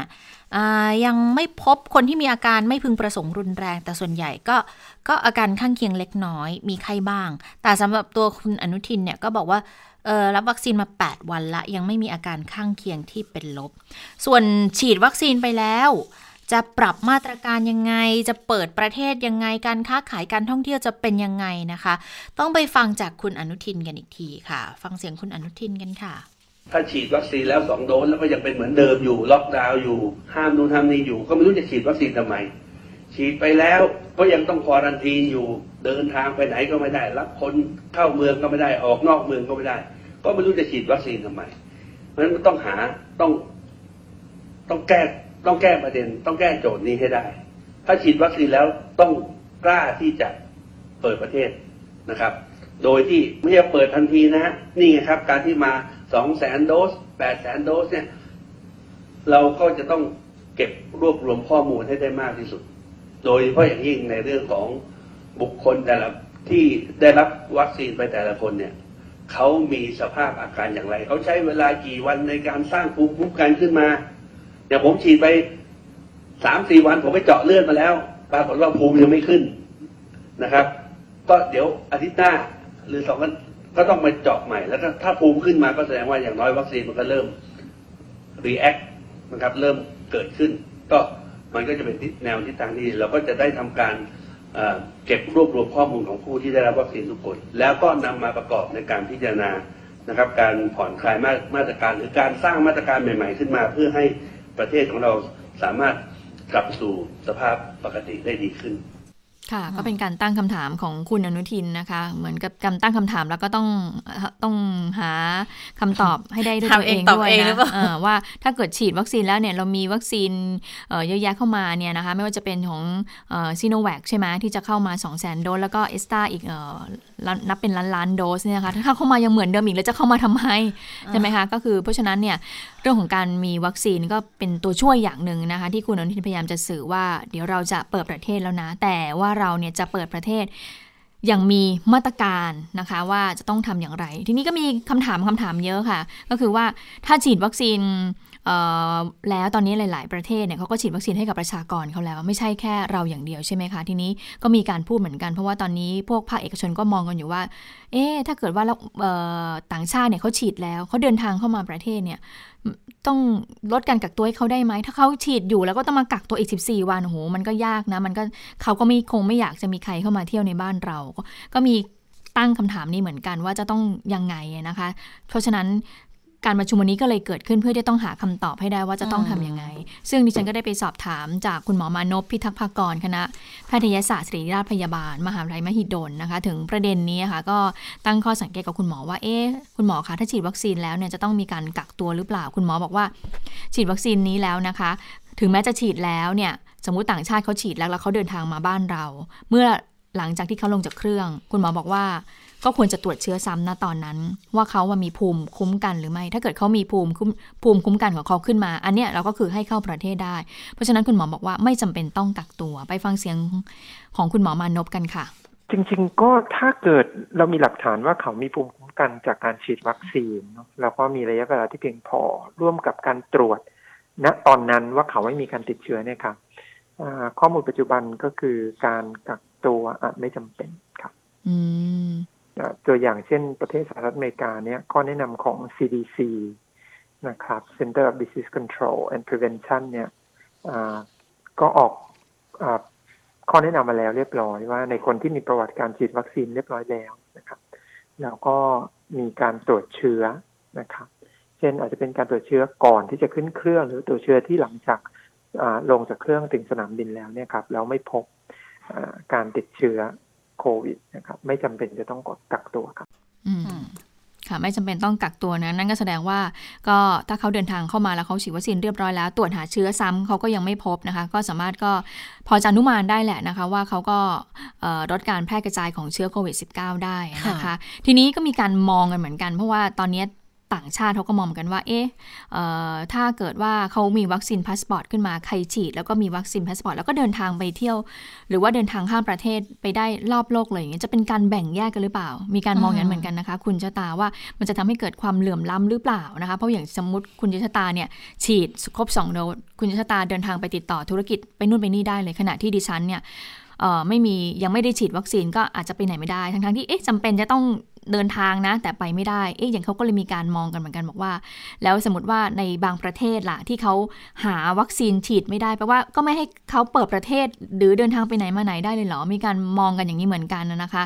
S1: ยังไม่พบคนที่มีอาการไม่พึงประสงค์รุนแรง แต่ส่วนใหญ่ก็ก็อาการข้างเคียงเล็กน้อย มีไข้บ้าง แต่สำหรับตัวคุณอนุทินเนี่ยก็บอกว่ารับวัคซีนมา 8 วันละ ยังไม่มีอาการข้างเคียงที่เป็นลบ ส่วนฉีดวัคซีนไปแล้ว จะปรับมาตรการยังไง จะเปิดประเทศยังไง การค้าขายการท่องเที่ยวจะเป็นยังไงนะคะ ต้องไปฟังจากคุณอนุทินกันอีกทีค่ะ ฟังเสียงคุณอนุทินกันค่ะ
S4: ถ้าฉีดวัคซีนแล้วสองโดสแล้วก็ยังเป็นเหมือนเดิมอยู่ล็อกดาวน์อยู่ ห้ามนู่นห้ามนี่อยู่ ก็ไม่รู้จะฉีดวัคซีนทำไม ฉีดไปแล้วก็ยังต้องควอรันทีนอยู่ เดินทางไปไหนก็ไม่ได้ รับคนเข้าเมืองก็ไม่ได้ออกนอกเมืองก็ไม่ได้ ก็ไม่รู้จะฉีดวัคซีนทำไม เพราะฉะนั้นต้องหาต้องต้องแก้ต้องแก้ประเด็น ต้องแก้โจทย์นี้ให้ได้ ถ้าฉีดวัคซีนแล้วต้องกล้าที่จะเปิดประเทศนะครับ โดยที่ไม่ใช่เปิดทันทีนะฮะนี่ไงครับ การที่มา สองแสนโดสแปดแสนโดสเนี่ยเราก็จะต้องเก็บรวบรวมข้อมูลให้ได้มากที่สุด โดยเฉพาะอย่างยิ่งในเรื่องของบุคคลแต่ละที่ได้รับวัคซีนไปแต่ละคนเนี่ยเขามีสภาพอาการอย่างไร เขาใช้เวลากี่วันในการสร้างภูมิคุ้มกันขึ้นมาอย่างผมฉีดไปสามสี่วันผมไปเจาะเลือดมาแล้ว ปรากฏว่าภูมิยังไม่ขึ้นนะครับ ก็เดี๋ยวอาทิตย์หน้าหรือสองวัน ก็ต้องมาเจาะใหม่แล้วถ้าถ้าภูมิขึ้นมาก็แสดงว่าอย่างน้อยวัคซีนมันก็เริ่ม react นะครับ เริ่มเกิดขึ้น ก็มันก็จะเป็นทิศแนวทิศทางที่เราก็จะได้ทำการเก็บรวบรวมข้อมูลของผู้ที่ได้รับวัคซีนทุกคน แล้วก็นำมาประกอบในการพิจารณานะครับ การผ่อนคลายมาตรการหรือการสร้างมาตรการใหม่ ๆ ขึ้นมา เพื่อให้ประเทศของเราสามารถกลับสู่สภาพปกติได้ดีขึ้น
S2: ค่ะก็เป็นการตั้งคำถามของคุณอนุทินนะคะ เหมือนกับการตั้งคำถามแล้วก็ต้องต้องหาคำตอบให้ได้ด้วยตัวเองด้วยนะว่าถ้าเกิดฉีดวัคซีนแล้วเนี่ยเรามีวัคซีนเยอะแยะเข้ามาเนี่ยนะคะไม่ว่าจะเป็นของซีโนแวคใช่ไหมที่จะเข้ามา 2 0 0 0 0 0 โดสแล้วก็เอสตาอีกนับเป็นล้านล้านโดสเนี่ยนะคะถ้าเข้ามายังเหมือนเดิมอีกแล้วจะเข้ามาทำไมใช่ไหมคะก็คือเพราะฉะนั้นเนี่ยเรื่องของการมีวัคซีนก็เป็นตัวช่วยอย่างหนึ่งนะคะที่คุณอนุทินพยายามจะสื่อว่า เดี๋ยวเราจะเปิดประเทศแล้วนะ แต่ว่าเราเนี่ยจะเปิดประเทศอย่างมีมาตรการนะคะว่าจะต้องทำอย่างไร ทีนี้ก็มีคำถามคำถามเยอะค่ะ ก็คือว่าถ้าฉีดวัคซีน แล้วตอนนี้หลาย ๆ ประเทศเนี่ยเขาก็ฉีดวัคซีนให้กับประชากรเขาแล้ว ไม่ใช่แค่เราอย่างเดียวใช่ไหมคะ ทีนี้ก็มีการพูดเหมือนกัน เพราะว่าตอนนี้พวกภาคเอกชนก็มองกันอยู่ว่า เอ๊ถ้าเกิดว่าต่างชาติเนี่ยเขาฉีดแล้วเขาเดินทางเข้ามาประเทศเนี่ยต้องลดการกักตัวให้เขาได้ไหม ถ้าเขาฉีดอยู่แล้วก็ต้องมากักตัวอีก 14 วันโอ้โหมันก็ยากนะ มันก็เขาก็ม่คงไม่อยากจะมีใครเข้ามาเที่ยวในบ้านเรา ก็มีตั้งคำถามนี้เหมือนกันว่าจะต้องยังไงนะคะ เพราะฉะนั้น การประชุมวันนี้ก็เลยเกิดขึ้นเพื่อที่ต้องหาคำตอบให้ได้ว่าจะต้องทํำยังไง ซึ่งดิฉันก็ได้ไปสอบถามจากคุณหมอมานพพิทักษ์ภากรคณะแพทยศาสตร์ศิริราชพยาบาล มหาวิทยาลัยมหิดลนะคะ ถึงประเด็นนี้ค่ะ ก็ตั้งข้อสังเกตกับคุณหมอว่าเอ๊ะคุณหมอคะถ้าฉีดวัคซีนแล้วเนี่ยจะต้องมีการกักตัวหรือเปล่า คุณหมอบอกว่า ฉีดวัคซีนนี้แล้วนะคะ ถึงแม้จะฉีดแล้วเนี่ยสมมติต่างชาติเขาฉีดแล้วแล้วเขาเดินทางมาบ้านเรา เมื่อหลังจากที่เขาลงจากเครื่อง คุณหมอบอกว่า ก็ควรจะตรวจเชื้อซ้ำนะตอนนั้น ว่าเขาว่ามีภูมิคุ้มกันหรือไม่ ถ้าเกิดเขามีภูมิคุ้มภูมิคุ้มกันของเขาขึ้นมา อันเนี้ยเราก็คือให้เข้าประเทศได้ เพราะฉะนั้นคุณหมอบอกว่าไม่จำเป็นต้องกักตัว ไปฟังเสียงของคุณหมอมานพกันค่ะ
S5: จริงๆ ก็ถ้าเกิดเรามีหลักฐานว่าเขามีภูมิคุ้มกันจากการฉีดวัคซีนแล้วก็มีระยะเวลาที่เพียงพอร่วมกับการตรวจณตอนนั้นว่าเขาไม่มีการติดเชื้อเนี่ยครับข้อมูลปัจจุบันก็คือการกักตัวอาจไม่จำเป็นครับ
S2: อืม
S5: ตัวอย่างเช่นประเทศสหรัฐอเมริกาเนี่ยข้อแนะนำของ CDC นะครับ Center of Disease Control and Prevention เนี่ยก็ออกอข้อแนะนำมาแล้วเรียบร้อยว่าในคนที่มีประวัติการฉีดวัคซีนเรียบร้อยแล้วนะครับ แล้วก็มีการตรวจเชื้อนะครับ เช่นอาจจะเป็นการตรวจเชื้อก่อนที่จะขึ้นเครื่อง หรือตรวจเชื้อที่หลังจากลงจากเครื่องถึงสนามบินแล้วเนี่ยครับแล้วไม่พบการติดเชื้อ โควิดนะครับ ไม่จำเป็นจะต้องกดกักตัวครับ
S2: อืมค่ะ ไม่จำเป็นต้องกักตัวนะ นั่นก็แสดงว่า ก็ถ้าเขาเดินทางเข้ามาแล้วเขาฉีดวัคซีนเรียบร้อยแล้ว ตรวจหาเชื้อซ้ำเขาก็ยังไม่พบนะคะ ก็สามารถก็พอจะอนุมานได้แหละนะคะ ว่าเขาก็ลดการแพร่กระจายของเชื้อโควิด -19 ได้นะคะ ทีนี้ก็มีการมองกันเหมือนกัน เพราะว่าตอนนี้ ต่างชาติเขาก็มองกันว่า เอ๊ะถ้าเกิดว่าเขามีวัคซีนพาสปอร์ตขึ้นมาใครฉีด แล้วก็มีวัคซีนพาสปอร์ตแล้วก็เดินทางไปเที่ยว หรือว่าเดินทางข้ามประเทศไปได้รอบโลกเลยอย่างเงี้ยจะเป็นการแบ่งแยกกันหรือเปล่า มีการมองอย่างนั้นเหมือนกันนะคะ คุณชะตาว่ามันจะทำให้เกิดความเหลื่อมล้ำหรือเปล่านะคะ เพราะอย่างสมมติคุณชะตาเนี่ยฉีดครบ2โดสคุณชะตาเดินทางไปติดต่อธุรกิจไปนู่นไปนี่ได้เลยขณะที่ดิฉันเนี่ยไม่มียังไม่ได้ฉีดวัคซีนก็อาจจะไปไหนไม่ได้ ทั้งๆที่เอ๊ะจำเป็นจะต้อง เดินทางนะ แต่ไปไม่ได้ เอ๊ะอย่างเขาก็เลยมีการมองกันเหมือนกันบอกว่า แล้วสมมติว่าในบางประเทศล่ะ ที่เขาหาวัคซีนฉีดไม่ได้แปลว่าก็ไม่ให้เขาเปิดประเทศ หรือเดินทางไปไหนมาไหนได้เลยเหรอ มีการมองกันอย่างนี้เหมือนกันนะคะ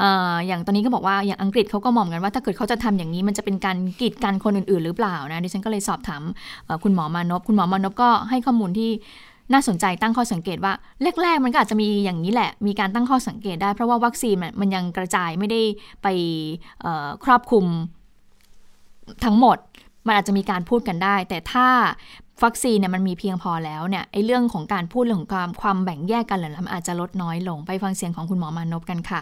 S2: ออย่างตอนนี้ก็บอกว่าอย่างอังกฤษเขาก็มองกันว่าถ้าเกิดเขาจะทำอย่างนี้มันจะเป็นการกีดกันคนอื่น ๆ หรือเปล่านะดิฉันก็เลยสอบถามคุณหมอมานพคุณหมอมานพก็ให้ข้อมูลที่ น่าสนใจตั้งข้อสังเกตว่าแรกๆมันก็อาจจะมีอย่างนี้แหละ มีการตั้งข้อสังเกตได้ เพราะว่าวัคซีนมันยังกระจายไม่ได้ไปครอบคลุมทั้งหมด มันอาจจะมีการพูดกันได้ แต่ถ้าวัคซีนเนี่ยมันมีเพียงพอแล้วเนี่ยไอ้เรื่องของการพูดเรื่องของความความแบ่งแยกกันเหล่านั้นอาจจะลดน้อยลงไปฟังเสียงของคุณหมอมานพกันค่ะ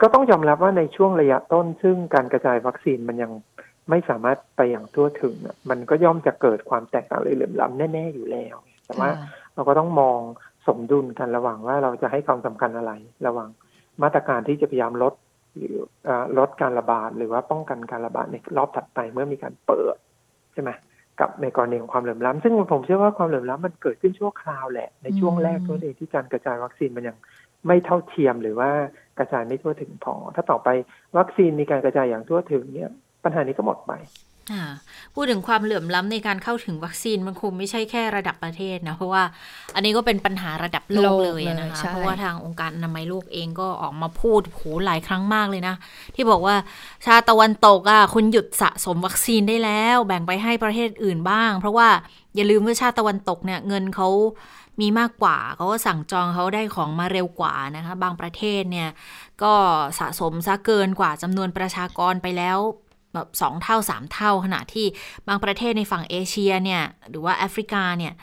S5: ก็ต้องยอมรับว่าในช่วงระยะต้นซึ่งการกระจายวัคซีนมันยังไม่สามารถไปอย่างทั่วถึง มันก็ย่อมจะเกิดความแตกต่างเลยเหลื่อมล้ำแน่ ๆ อยู่แล้ว แต่ว่า เราก็ต้องมองสมดุลกันระหว่างว่าเราจะให้ความสำคัญอะไร ระหว่างมาตรการที่จะพยายามลดหรือลดการระบาดหรือว่าป้องกันการระบาดในรอบถัดไปเมื่อมีการเปิดใช่ไหมกับในกรณีของความเหลื่อมล้ำซึ่งผมเชื่อว่าความเหลื่อมล้ำมันเกิดขึ้นชั่วคราวแหละในช่วงแรกตัวเองที่การกระจายวัคซีนมันยังไม่เท่าเทียมหรือว่ากระจายไม่ทั่วถึงพอ ถ้าต่อไปวัคซีนมีการกระจายอย่างทั่วถึงเนี่ยปัญหานี้ก็หมดไป
S1: พูดถึงความเหลื่อมล้ำในการเข้าถึงวัคซีนมันคงไม่ใช่แค่ระดับประเทศนะ เพราะว่าอันนี้ก็เป็นปัญหาระดับโลกเลยนะคะเพราะว่าทางองค์การอนามัยโลกเองก็ออกมาพูดโหหลายครั้งมากเลยนะ ที่บอกว่าชาตะวันตกอะคุณหยุดสะสมวัคซีนได้แล้ว แบ่งไปให้ประเทศอื่นบ้าง เพราะว่าอย่าลืมว่าชาติตะวันตกเนี่ยเงินเขามีมากกว่าเขาก็สั่งจองเขาได้ของมาเร็วกว่านะคะ บางประเทศเนี่ยก็สะสมซะเกินกว่าจำนวนประชากรไปแล้ว แบบสองเท่าสามเท่า ขณะที่บางประเทศในฝั่งเอเชียเนี่ยหรือว่าแอฟริกาเนี่ย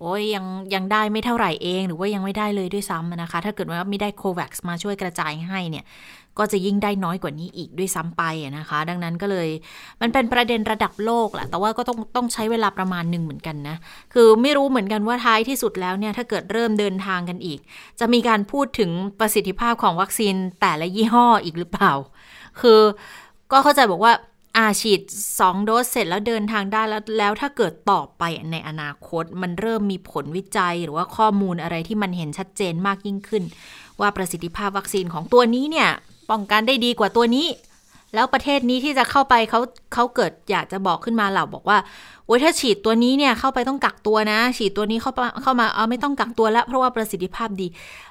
S1: โอ้ยยังยังได้ไม่เท่าไหร่เอง หรือว่ายังไม่ได้เลยด้วยซ้ำนะคะ ถ้าเกิดว่าไม่ได้โควัคมาช่วยกระจายให้เนี่ยก็จะยิ่งได้น้อยกว่านี้อีกด้วยซ้ำไปนะคะ ดังนั้นก็เลยมันเป็นประเด็นระดับโลกแหละ แต่ว่าก็ต้องต้องใช้เวลาประมาณหนึ่งเหมือนกันนะ คือไม่รู้เหมือนกันว่าท้ายที่สุดแล้วเนี่ยถ้าเกิดเริ่มเดินทางกันอีก จะมีการพูดถึงประสิทธิภาพของวัคซีนแต่ละยี่ห้ออีกหรือเปล่า คือก็เข้าใจบอกว่า อาฉีด 2 โดสเสร็จแล้วเดินทางได้แล้วแล้วถ้าเกิดต่อไปในอนาคต มันเริ่มมีผลวิจัยหรือว่าข้อมูลอะไรที่มันเห็นชัดเจนมากยิ่งขึ้น ว่าประสิทธิภาพวัคซีนของตัวนี้เนี่ยป้องกันได้ดีกว่าตัวนี้ แล้วประเทศนี้ที่จะเข้าไปเขาเขาเกิดอยากจะบอกขึ้นมาเหล่าบอกว่าโอ้ยถ้าฉีดตัวนี้เนี่ยเข้าไปต้องกักตัวนะ ฉีดตัวนี้เข้าเข้ามาเอาไม่ต้องกักตัวแล้วเพราะว่าประสิทธิภาพดี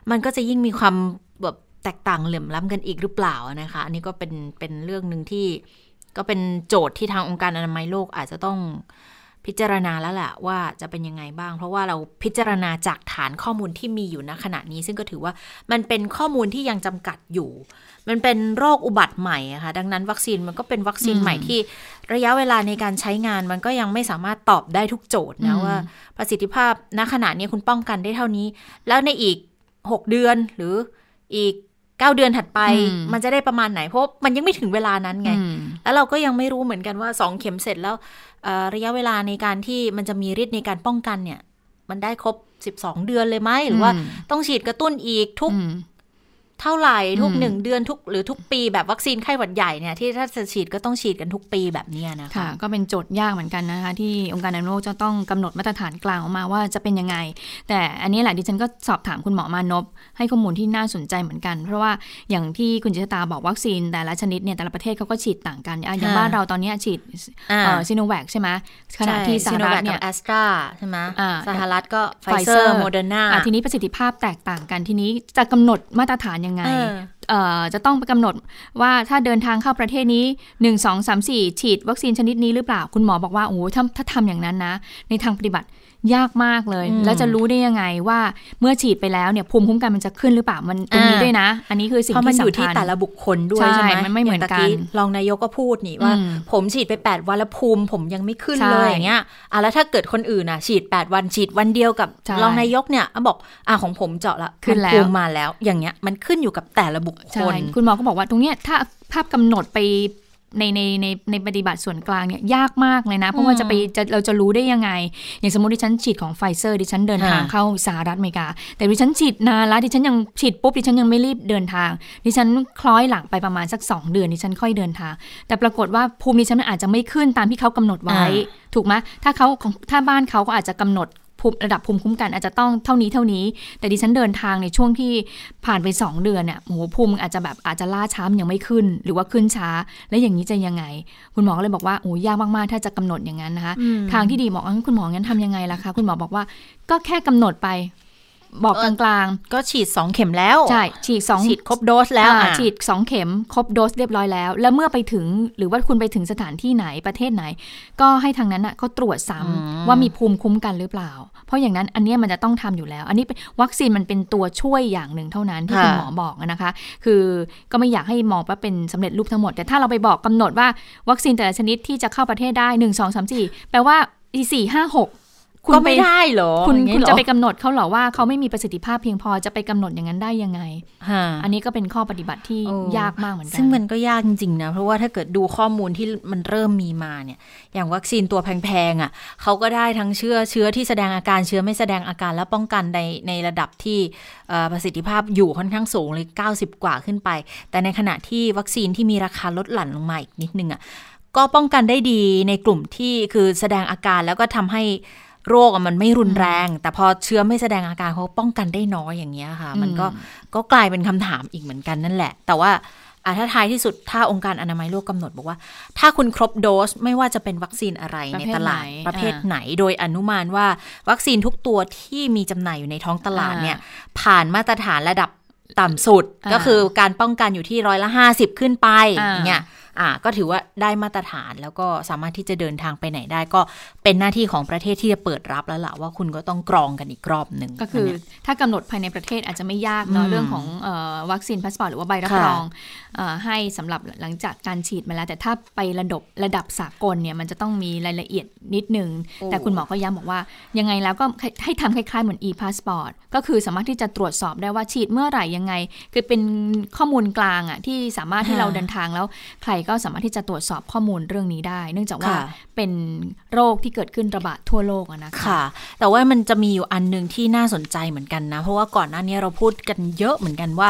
S1: มันก็จะยิ่งมีความแบบแตกต่างเหลื่อมล้ำกันอีกหรือเปล่านะคะ อันนี้ก็เป็นเป็นเรื่องหนึ่งที่ ก็เป็นโจทย์ที่ทางองค์การอนามัยโลกอาจจะต้องพิจารณาแล้วแหละว่าจะเป็นยังไงบ้าง เพราะว่าเราพิจารณาจากฐานข้อมูลที่มีอยู่ณขณะนี้ ซึ่งก็ถือว่ามันเป็นข้อมูลที่ยังจำกัดอยู่ มันเป็นโรคอุบัติใหม่อะค่ะดังนั้นวัคซีนมันก็เป็นวัคซีนใหม่ที่ระยะเวลาในการใช้งานมันก็ยังไม่สามารถตอบได้ทุกโจทย์นะว่า ประสิทธิภาพณขณะนี้คุณป้องกันได้เท่านี้ แล้วในอีก 6 เดือนหรืออีก เก้าเดือนถัดไป มันจะได้ประมาณไหน เพราะมันยังไม่ถึงเวลานั้นไง แล้วเราก็ยังไม่รู้เหมือนกันว่าสองเข็มเสร็จแล้วระยะเวลาในการที่มันจะมีฤทธิ์ในการป้องกันเนี่ย มันได้ครบสิบสองเดือนเลยไหมหรือว่าต้องฉีดกระตุ้นอีกทุก เท่าไหร่ทุกหนึ่งเดือนทุกหรือทุกปีแบบวัคซีนไข้หวัดใหญ่เนี่ยที่ถ้าจะฉีดก็ต้องฉีดกันทุกปีแบบนี้นะคะ
S2: คะก็เป็นโจทย์ยากเหมือนกันนะคะ ที่องค์การอนามัยโลกจะต้องกำหนดมาตรฐานกลางออกมาว่าจะเป็นยังไง แต่อันนี้แหละดิฉันก็สอบถามคุณหมอมานพให้ข้อมูลที่น่าสนใจเหมือนกัน เพราะว่าอย่างที่คุณจิตตาบอกวัคซีนแต่ละชนิดเนี่ยแต่ละประเทศเขาก็ฉีดต่างกันอย่างบ้านเราตอนนี้ฉีดซีโนแวคใช่ไหมขณะที่สหรัฐเนี่ย
S1: แอสตราใช่ไหมสหรัฐก็ไฟเซอร์โมเดอร์นา
S2: ทีนี้ประสิทธิภาพแตกต่างกันทีนี้จะกำหนดมาตรฐานยังไงจะต้องไปกำหนดว่าถ้าเดินทางเข้าประเทศนี้ 1 2 3 4 ฉีดวัคซีนชนิดนี้หรือเปล่า คุณหมอบอกว่าโอ้ถ้าถ้าทำอย่างนั้นนะ ในทางปฏิบัติ ยากมากเลย แล้วจะรู้ได้ยังไงว่าเมื่อฉีดไปแล้วเนี่ยภูมิคุ้มกันมันจะขึ้นหรือเปล่ามันตรงนี้ด้วยนะ อันนี้คือสิ่งที่สำคัญ
S1: มันอยู่ที่แต่ละบุคคลด้วยใช่ไหม
S2: มันไม่เหมือนกัน
S1: รองนายกก็พูดนี่ว่า ผมฉีดไป 8 วันแล้วภูมิผมยังไม่ขึ้นเลยอย่างเงี้ยอะแล้วถ้าเกิดคนอื่นอะฉีด 8 วันฉีดวันเดียวกับรองนายกเนี่ยบอกอะของผมเจาะละ
S2: ขึ้นแล้ว
S1: ภูมิมาแล้ว อย่างเงี้ยมันขึ้นอยู่กับแต่ละบุคคล
S2: คุณหมอก็บอกว่าตรงเนี้ยถ้าภาพกำหนดไป ในในในในปฏิบัติส่วนกลางเนี่ยยากมากเลยนะ เพราะว่าจะไปจะเราจะรู้ได้ยังไง อย่างสมมติดิฉันฉีดของไฟเซอร์ดิฉันเดินทางเข้าสหรัฐอเมริกา แต่ดิฉันฉีดนานแล้วดิฉันยังฉีดปุ๊บดิฉันยังไม่รีบเดินทาง ดิฉันคล้อยหลังไปประมาณสัก 2 เดือนดิฉันค่อยเดินทาง แต่ปรากฏว่าภูมิดิฉันอาจจะไม่ขึ้นตามที่เขากำหนดไว้ ถูกไหมถ้าเขาถ้าบ้านเขาก็อาจจะกำหนด ภูมิระดับภูมิคุ้มกันอาจจะต้องเท่านี้เท่านี้ แต่ดิฉันเดินทางในช่วงที่ผ่านไป 2 เดือนเนี่ยโหภูมิอาจจะแบบอาจจะล่าช้ายังไม่ขึ้น หรือว่าขึ้นช้า แล้วอย่างนี้จะยังไง คุณหมอก็เลยบอกว่าโอ้ยากมากๆ ถ้าจะกำหนดอย่างนั้นนะคะ ทางที่ดีบอกคุณหมองั้นทำยังไงล่ะคะ คุณหมอบอกว่าก็แค่กำหนดไป บอกกลาง
S1: ๆ ก็ฉีด 2 เข็มแล้ว
S2: ใช่ ฉีด2
S1: ฉีดครบโดสแล้ว
S2: ฉีด 2 เข็มครบโดสเรียบร้อยแล้ว แล้วเมื่อไปถึงหรือว่าคุณไปถึงสถานที่ไหนประเทศไหน ก็ให้ทางนั้นอะก็ตรวจซ้ำว่ามีภูมิคุ้มกันหรือเปล่า เพราะอย่างนั้นอันนี้มันจะต้องทำอยู่แล้ว อันนี้วัคซีนมันเป็นตัวช่วยอย่างหนึ่งเท่านั้นที่คุณหมอบอกนะคะ คือก็ไม่อยากให้มองว่าเป็นสำเร็จรูปทั้งหมด แต่ถ้าเราไปบอกกำหนดว่าวัคซีนแต่ละชนิดที่จะเข้าประเทศได้ 1 2 3 4แปลว่าอีสี่ห้าหก
S1: ก็ไม่ได้เหรอ
S2: คุณคุณจะไปกำหนดเขาเหรอว่าเขาไม่มีประสิทธิภาพเพียงพอจะไปกำหนดอย่างนั้นได้ยังไง อันนี้ก็เป็นข้อปฏิบัติที่ยากมากเหมือนกั
S1: น ซึ่งมันก็ยากจริงๆนะ เพราะว่าถ้าเกิดดูข้อมูลที่มันเริ่มมีมาเนี่ย อย่างวัคซีนตัวแพงๆอะเขาก็ได้ทั้งเชื้อเชื้อที่แสดงอาการเชื้อไม่แสดงอาการและป้องกันในในระดับที่ประสิทธิภาพอยู่ค่อนข้างสูงเลย 90 กว่าขึ้นไป แต่ในขณะที่วัคซีนที่มีราคาลดหลั่นลงมาอีกนิดนึงอะก็ป้องกันได้ดีในกลุ่มที่คือแสดงอาการแล้วก็ทำให้ โรคมันไม่รุนแรง แต่พอเชื้อไม่แสดงอาการเขาป้องกันได้น้อยอย่างเงี้ยค่ะ มันก็ก็กลายเป็นคำถามอีกเหมือนกันนั่นแหละ แต่ว่าอะถ้าท้ายที่สุดถ้าองค์การอนามัยโลกกำหนดบอกว่า ถ้าคุณครบโดสไม่ว่าจะเป็นวัคซีนอะไรในตลาดประเภทไหน โดยอนุมานว่าวัคซีนทุกตัวที่มีจำหน่ายอยู่ในท้องตลาดเนี่ยผ่านมาตรฐานระดับต่ำสุดก็คือการป้องกันอยู่ที่ร้อยละห้าสิบขึ้นไปอย่างเงี้ย อ่าก็ถือว่าได้มาตรฐานแล้วก็สามารถที่จะเดินทางไปไหนได้ ก็เป็นหน้าที่ของประเทศที่จะเปิดรับแล้วล่ะว่าคุณก็ต้องกรองกันอีกรอบหนึ่ง
S2: ก็คือ ถ้ากำหนดภายในประเทศอาจจะไม่ยากเนาะเรื่องของวัคซีนพาสปอร์ตหรือว่าใบรับรองให้สำหรับหลังจากการฉีดมาแล้ว แต่ถ้าไประดับระดับสากลเนี่ยมันจะต้องมีรายละเอียดนิดนึง แต่คุณหมอก็ย้ำบอกว่า ยังไงแล้วก็ให้ทำคล้ายๆเหมือน e-passport ก็คือสามารถที่จะตรวจสอบได้ว่าฉีดเมื่อไหร่ยังไง คือเป็นข้อมูลกลางอะที่สามารถที่เราเดินทางแล้วใครก็สามารถที่จะตรวจสอบข้อมูลเรื่องนี้ได้ เนื่องจากว่าเป็นโรคที่เกิดขึ้นระบาดทั่วโลกนะคะ
S1: ค่ะ แต่ว่ามันจะมีอยู่อันหนึ่งที่น่าสนใจเหมือนกันนะ เพราะว่าก่อนหน้านี้เราพูดกันเยอะเหมือนกันว่า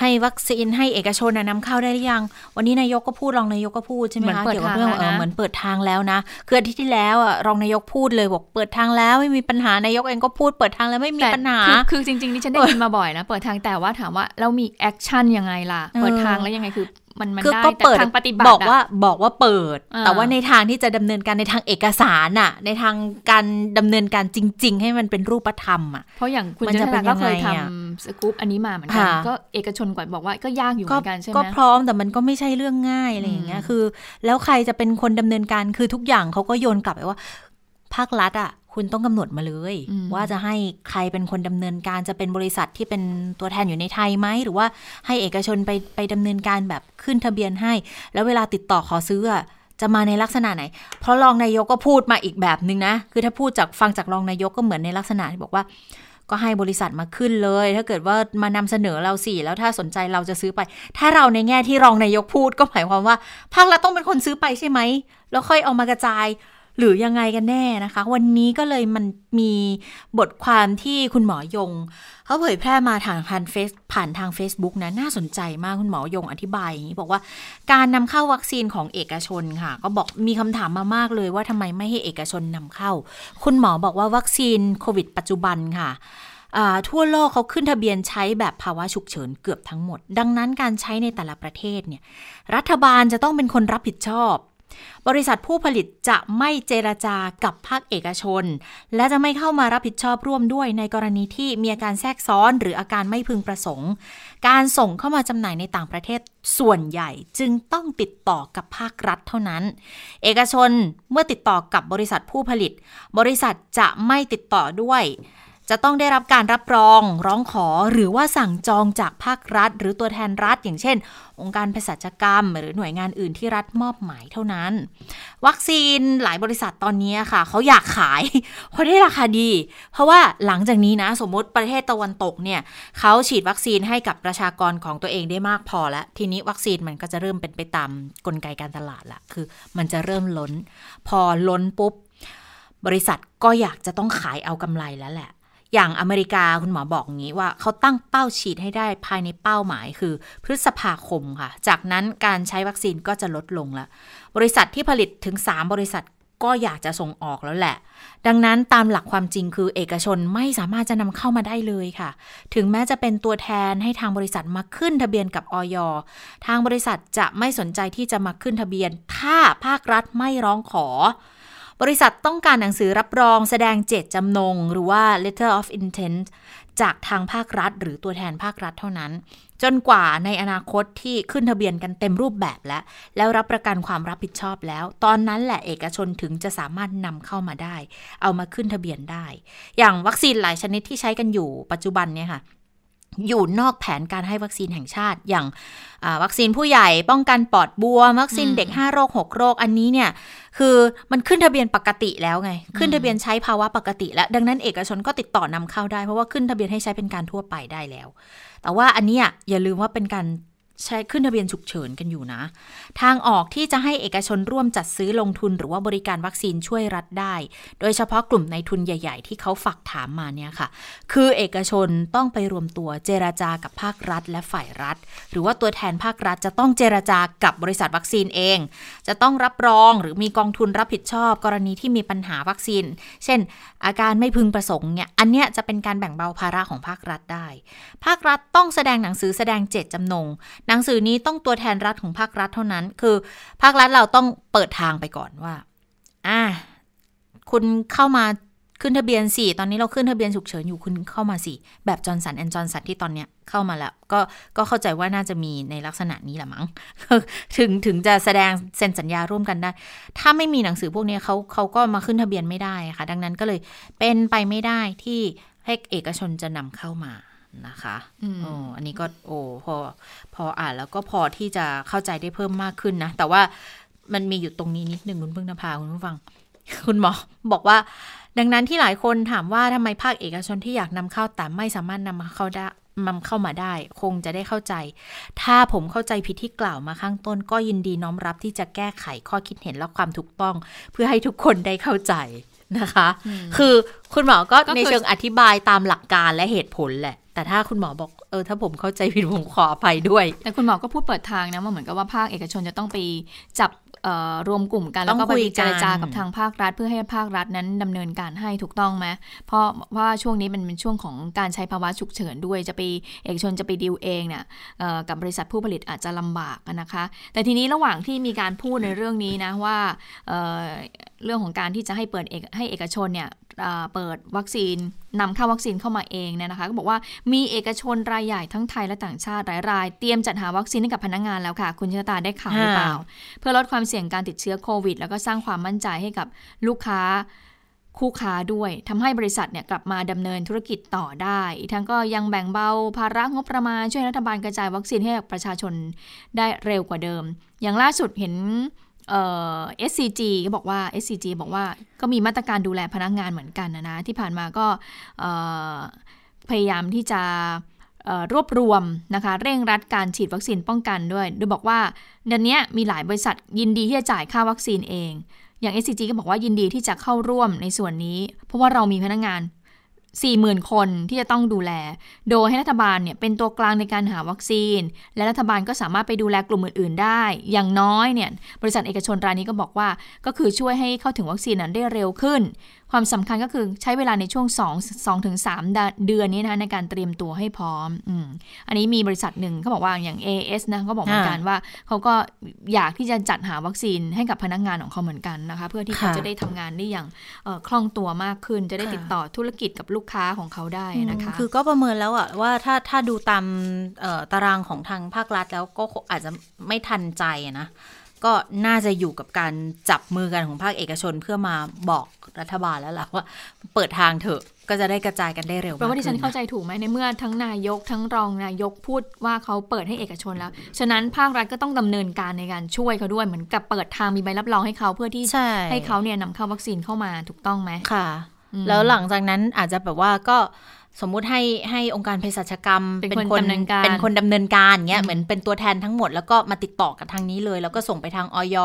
S1: ให้วัคซีนให้เอกชนนำเข้าได้หรือยัง วันนี้นายกก็พูดรองนายกก็พูดใช่ไหมคะเกี่ยวกับเรื่องเออเหมือนเปิดทางแล้วนะคืออาทิตย์ที่แล้วอะรองนายกพูดเลยบอกเปิดทางแล้วไม่มีปัญหานายกเองก็พูดเปิดทางแล้วไม่มีปัญหา
S2: คือจริงๆนี่ฉันได้ยินมาบ่อยนะ เปิดทางแต่ว่าถามว่าเรามี action ยังไงล่ะเปิดทางแล้วยังไงคือ มันมันได้แต่ทางปฏิบัติ
S1: บอกว่าบอกว่าเปิด แต่ว่าในทางที่จะดำเนินการในทางเอกสารน่ะ ในทางการดำเนินการจริง ๆ ให้มันเป็นรูปธรรมอะ
S2: เพราะอย่างคุณจะเป็นก็เคยทำสกู๊ปอันนี้มาเหมือนกันก็เอกชนกว่าบอกว่าก็ยากอยู่เหมือนกันใช่ไหม
S1: ก็พร้อมแต่มันก็ไม่ใช่เรื่องง่ายอะไรอย่างเงี้ยคือ แล้วใครจะเป็นคนดำเนินการคือทุกอย่างเขาก็โยนกลับไปว่า ภาครัฐอะ คุณต้องกำหนดมาเลย ว่าจะให้ใครเป็นคนดำเนินการจะเป็นบริษัทที่เป็นตัวแทนอยู่ในไทยไหม หรือว่าให้เอกชนไปไปดำเนินการแบบขึ้นทะเบียนให้ แล้วเวลาติดต่อขอซื้อจะมาในลักษณะไหน เพราะรองนายกก็พูดมาอีกแบบนึงนะ คือถ้าพูดจากฟังจากรองนายกก็เหมือนในลักษณะที่บอกว่า ก็ให้บริษัทมาขึ้นเลย ถ้าเกิดว่ามานำเสนอเราสิแล้วถ้าสนใจเราจะซื้อไป ถ้าเราในแง่ที่รองนายกพูดก็หมายความว่า ภาครัฐต้องเป็นคนซื้อไปใช่ไหม แล้วค่อยเอามากระจาย หรือยังไงกันแน่นะคะ วันนี้ก็เลยมันมีบทความที่คุณหมอยง เขาเผยแพร่มาทางทางเฟซผ่านทาง Facebook นะน่าสนใจมากคุณหมอยงอธิบายอย่างนี้บอกว่าการนำเข้าวัคซีนของเอกชนค่ะ ก็บอกมีคำถามมามากเลยว่าทำไมไม่ให้เอกชนนำเข้า คุณหมอบอกว่าวัคซีนโควิด ปัจจุบันค่ะทั่วโลกเขาขึ้นทะเบียนใช้แบบภาวะฉุกเฉินเกือบทั้งหมด ดังนั้นการใช้ในแต่ละประเทศเนี่ยรัฐบาลจะต้องเป็นคนรับผิดชอบ บริษัทผู้ผลิตจะไม่เจรจากับภาคเอกชน และจะไม่เข้ามารับผิดชอบร่วมด้วยในกรณีที่มีอาการแทรกซ้อน หรืออาการไม่พึงประสงค์ การส่งเข้ามาจำหน่ายในต่างประเทศส่วนใหญ่จึงต้องติดต่อกับภาครัฐเท่านั้น เอกชนเมื่อติดต่อกับบริษัทผู้ผลิต บริษัทจะไม่ติดต่อด้วย จะต้องได้รับการรับรอง ร้องขอหรือว่าสั่งจองจากภาครัฐ หรือตัวแทนรัฐ อย่างเช่น องค์การเภสัชกรรม หรือหน่วยงานอื่นที่รัฐมอบหมายเท่านั้น วัคซีนหลายบริษัทตอนนี้ค่ะ เขาอยากขาย เพราะได้ราคาดี เพราะว่าหลังจากนี้นะ สมมติประเทศตะวันตกเนี่ยเขาฉีดวัคซีนให้กับประชากรของตัวเองได้มากพอแล้วทีนี้วัคซีนมันก็จะเริ่มเป็นไปตามกลไกการตลาดละคือ มันจะเริ่มล้น พอล้นปุ๊บบริษัทก็อยากจะต้องขายเอากำไรแล้วแหละ อย่างอเมริกาคุณหมอบอกงี้ว่าเขาตั้งเป้าฉีดให้ได้ภายในเป้าหมายคือ พฤษภาคมค่ะ จากนั้นการใช้วัคซีนก็จะลดลงแล้ว บริษัทที่ผลิตถึง 3 บริษัทก็อยากจะส่งออกแล้วแหละ ดังนั้นตามหลักความจริงคือเอกชนไม่สามารถจะนำเข้ามาได้เลยค่ะ ถึงแม้จะเป็นตัวแทนให้ทางบริษัทมาขึ้นทะเบียนกับออยทางบริษัทจะไม่สนใจที่จะมาขึ้นทะเบียน ถ้าภาครัฐไม่ร้องขอ บริษัทต้องการหนังสือรับรองแสดงเจตจำนง หรือว่า letter of intent จากทางภาครัฐ หรือตัวแทนภาครัฐเท่านั้น จนกว่าในอนาคตที่ขึ้นทะเบียนกันเต็มรูปแบบแล้ว แล้วรับประกันความรับผิดชอบแล้ว ตอนนั้นแหละเอกชนถึงจะสามารถนำเข้ามาได้ เอามาขึ้นทะเบียนได้ อย่างวัคซีนหลายชนิดที่ใช้กันอยู่ปัจจุบันเนี่ยค่ะอยู่นอกแผนการให้วัคซีนแห่งชาติ อย่างวัคซีนผู้ใหญ่ป้องกันปอดบวม วัคซีนเด็ก 5 โรค 6 โรค อันนี้เนี่ย คือมันขึ้นทะเบียนปกติแล้วไง ขึ้นทะเบียนใช้ภาวะปกติ แล้ว ดังนั้นเอกชนก็ติดต่อนำเข้าได้ เพราะว่าขึ้นทะเบียนให้ใช้เป็นการทั่วไปได้แล้ว แต่ว่าอันนี้อย่าลืมว่าเป็นการ ใช้ขึ้นทะเบียนฉุกเฉินกันอยู่นะ ทางออกที่จะให้เอกชนร่วมจัดซื้อลงทุนหรือว่าบริการวัคซีนช่วยรัฐได้ โดยเฉพาะกลุ่มในทุนใหญ่ ๆ ที่เขาฝากถามมาเนี่ยค่ะ คือเอกชนต้องไปรวมตัวเจราจากับภาครัฐ และฝ่ายรัฐ หรือว่าตัวแทนภาครัฐจะต้องเจราจากับบริษัทวัคซีนเอง จะต้องรับรองหรือมีกองทุนรับผิดชอบ กรณีที่มีปัญหาวัคซีน เช่น อาการไม่พึงประสงค์เนี่ย อันเนี้ยจะเป็นการแบ่งเบาภาระของภาครัฐได้ ภาครัฐต้องแสดงหนังสือแสดงเจตจำนงหนังสือนี้ต้องตัวแทนรัฐของภาครัฐเท่านั้น คือภาครัฐเราต้องเปิดทางไปก่อนว่า อ่า คุณเข้ามาขึ้นทะเบียนสี่ตอนนี้เราขึ้นทะเบียนฉุกเฉินอยู่คุณเข้ามาสี่แบบ Johnson and Johnson ที่ตอนเนี้ยเข้ามาแล้ว ก็ก็เข้าใจว่าน่าจะมีในลักษณะนี้แหละมั้ง ถึงถึงจะแสดงเซ็นสัญญาร่วมกันได้ ถ้าไม่มีหนังสือพวกนี้เขาเขาก็มาขึ้นทะเบียนไม่ได้ค่ะ ดังนั้นก็เลยเป็นไปไม่ได้ที่ให้เอกชนจะนำเข้ามา นะคะ
S2: อืม
S1: โอ้อันนี้ก็โอ้พอพออ่านแล้วก็พอที่จะเข้าใจได้เพิ่มมากขึ้นนะ แต่ว่ามันมีอยู่ตรงนี้นิดหนึ่งคุณพึ่งนภาคุณผู้ฟัง คุณหมอบอกว่า ดังนั้นที่หลายคนถามว่าทำไมภาคเอกชนที่อยากนำเข้าแต่ไม่สามารถนำมาเข้าได้นำเข้ามาได้ คงจะได้เข้าใจ ถ้าผมเข้าใจผิดที่กล่าวมาข้างต้น ก็ยินดีน้อมรับที่จะแก้ไขข้อคิดเห็นและความถูกต้อง เพื่อให้ทุกคนได้เข้าใจนะคะ คือคุณหมอก็
S2: ก็คือ
S1: ในเชิงอธิบายตามหลักการและเหตุผลแหละ แต่ถ้าคุณหมอบอกเออถ้าผมเข้าใจผิดผมขออภัยด้วย
S2: แต่คุณหมอก็พูดเปิดทางนะว่าเหมือนกับว่าภาคเอกชนจะต้องไปจับเอ่อรวมกลุ่มกัน
S1: ต้
S2: แล้
S1: อ
S2: ว
S1: ง
S2: ก็ไป
S1: คุยกัน
S2: เจรจากับทางภาครัฐ เพื่อให้ภาครัฐนั้นดำเนินการให้ถูกต้องไหมเพราะว่าช่วงนี้มันเป็นช่วงของการใช้ภาวะฉุกเฉินด้วยจะไปเอกชนจะไปดีลเองเนี่ยเอ่อกับบริษัทผู้ผลิตอาจจะลำบากนะคะ แต่ทีนี้ระหว่างที่มีการพูดในเรื่องนี้นะว่าเอ่อเรื่องของการที่จะให้เปิดเอกให้เอกชนเนี่ยเอ่อเปิดวัคซีน นำเข้าวัคซีนเข้ามาเองเนี่ยนะคะก็บอกว่ามีเอกชนรายใหญ่ทั้งไทยและต่างชาติหลายรายเตรียมจัดหาวัคซีนให้กับพนักงานแล้วค่ะ คุณชะตาได้ข่าวหรือเปล่า เพื่อลดความเสี่ยงการติดเชื้อโควิด แล้วก็สร้างความมั่นใจให้กับลูกค้าคู่ค้าด้วยทำให้บริษัทเนี่ยกลับมาดำเนินธุรกิจต่อได้อีกทั้งก็ยังแบ่งเบาภาระงบประมาณช่วยรัฐบาลกระจายวัคซีนให้กับประชาชนได้เร็วกว่าเดิม อย่างล่าสุดเห็น เอ่อ SCG ก็บอกว่า SCG บอกว่าก็มีมาตรการดูแลพนักงานเหมือนกันนะนะที่ผ่านมาก็พยายามที่จะรวบรวมนะคะเร่งรัดการฉีดวัคซีนป้องกันด้วย โดยบอกว่าเดือนนี้มีหลายบริษัทยินดีที่จะจ่ายค่าวัคซีนเอง อย่าง SCG ก็บอกว่ายินดีที่จะเข้าร่วมในส่วนนี้ เพราะว่าเรามีพนักงาน 40,000 คนที่จะต้องดูแล โดยให้รัฐบาลเนี่ยเป็นตัวกลางในการหาวัคซีน และรัฐบาลก็สามารถไปดูแลกลุ่มอื่น ๆ ได้ อย่างน้อยเนี่ยบริษัทเอกชนรายนี้ก็บอกว่า ก็คือช่วยให้เข้าถึงวัคซีนนั้นได้เร็วขึ้น ความสำคัญก็คือใช้เวลาในช่วง 2 2ถึง3เดือนนี้นะคะในการเตรียมตัวให้พร้อมอืมอันนี้มีบริษัทหนึ่งเขาบอกว่าอย่าง AS นะเขาบอกเหมือนกันว่าเขาก็อยากที่จะจัดหาวัคซีนให้กับพนักงานของเขาเหมือนกันนะคะเพื่อที่เขา
S1: ค่ะ
S2: จะได้ทำงานได้อย่างเอ่อคล่องตัวมากขึ้น จะได้
S1: ค่ะ
S2: ติดต่อธุรกิจกับลูกค้าของเขาได้นะคะ
S1: คือก็ประเมินแล้วอะว่าถ้าถ้าดูตามเอ่อตารางของทางภาครัฐแล้วก็คงอาจจะไม่ทันใจอะนะ ก็น่าจะอยู่กับการจับมือกันของภาคเอกชนเพื่อมาบอกรัฐบาลแล้วล่ะว่า เปิดทางเถอะก็จะได้กระจายกันได้เร็ว
S2: แปลว่าที่ฉัน
S1: มก
S2: เข้า
S1: ขึ้
S2: ใจถูกไหมในเมื่อทั้งนายกทั้งรองนายกพูดว่าเขาเปิดให้เอกชนแล้ว ฉะนั้นภาครัฐก็ต้องดำเนินการในการช่วยเขาด้วยเหมือนกับเปิดทางมีใบรับรองให้เขาเพื่อที่
S1: ใช่
S2: ให้เขาเนี่ยนำเข้าวัคซีนเข้ามาถูกต้องไหม
S1: ค่ะ
S2: อืม
S1: แล้วหลังจากนั้นอาจจะแบบว่าก็ สมมุติให้ให้องค์การเภสัชกรรม
S2: เป็นคนดำเนินการ
S1: เป็นคนดำเนินการเงี้
S2: อื
S1: ย
S2: ม
S1: เหมือนเป็นตัวแทนทั้งหมดแล้วก็มาติดต่อกับทางนี้เลย แล้วก็ส่งไปทางออย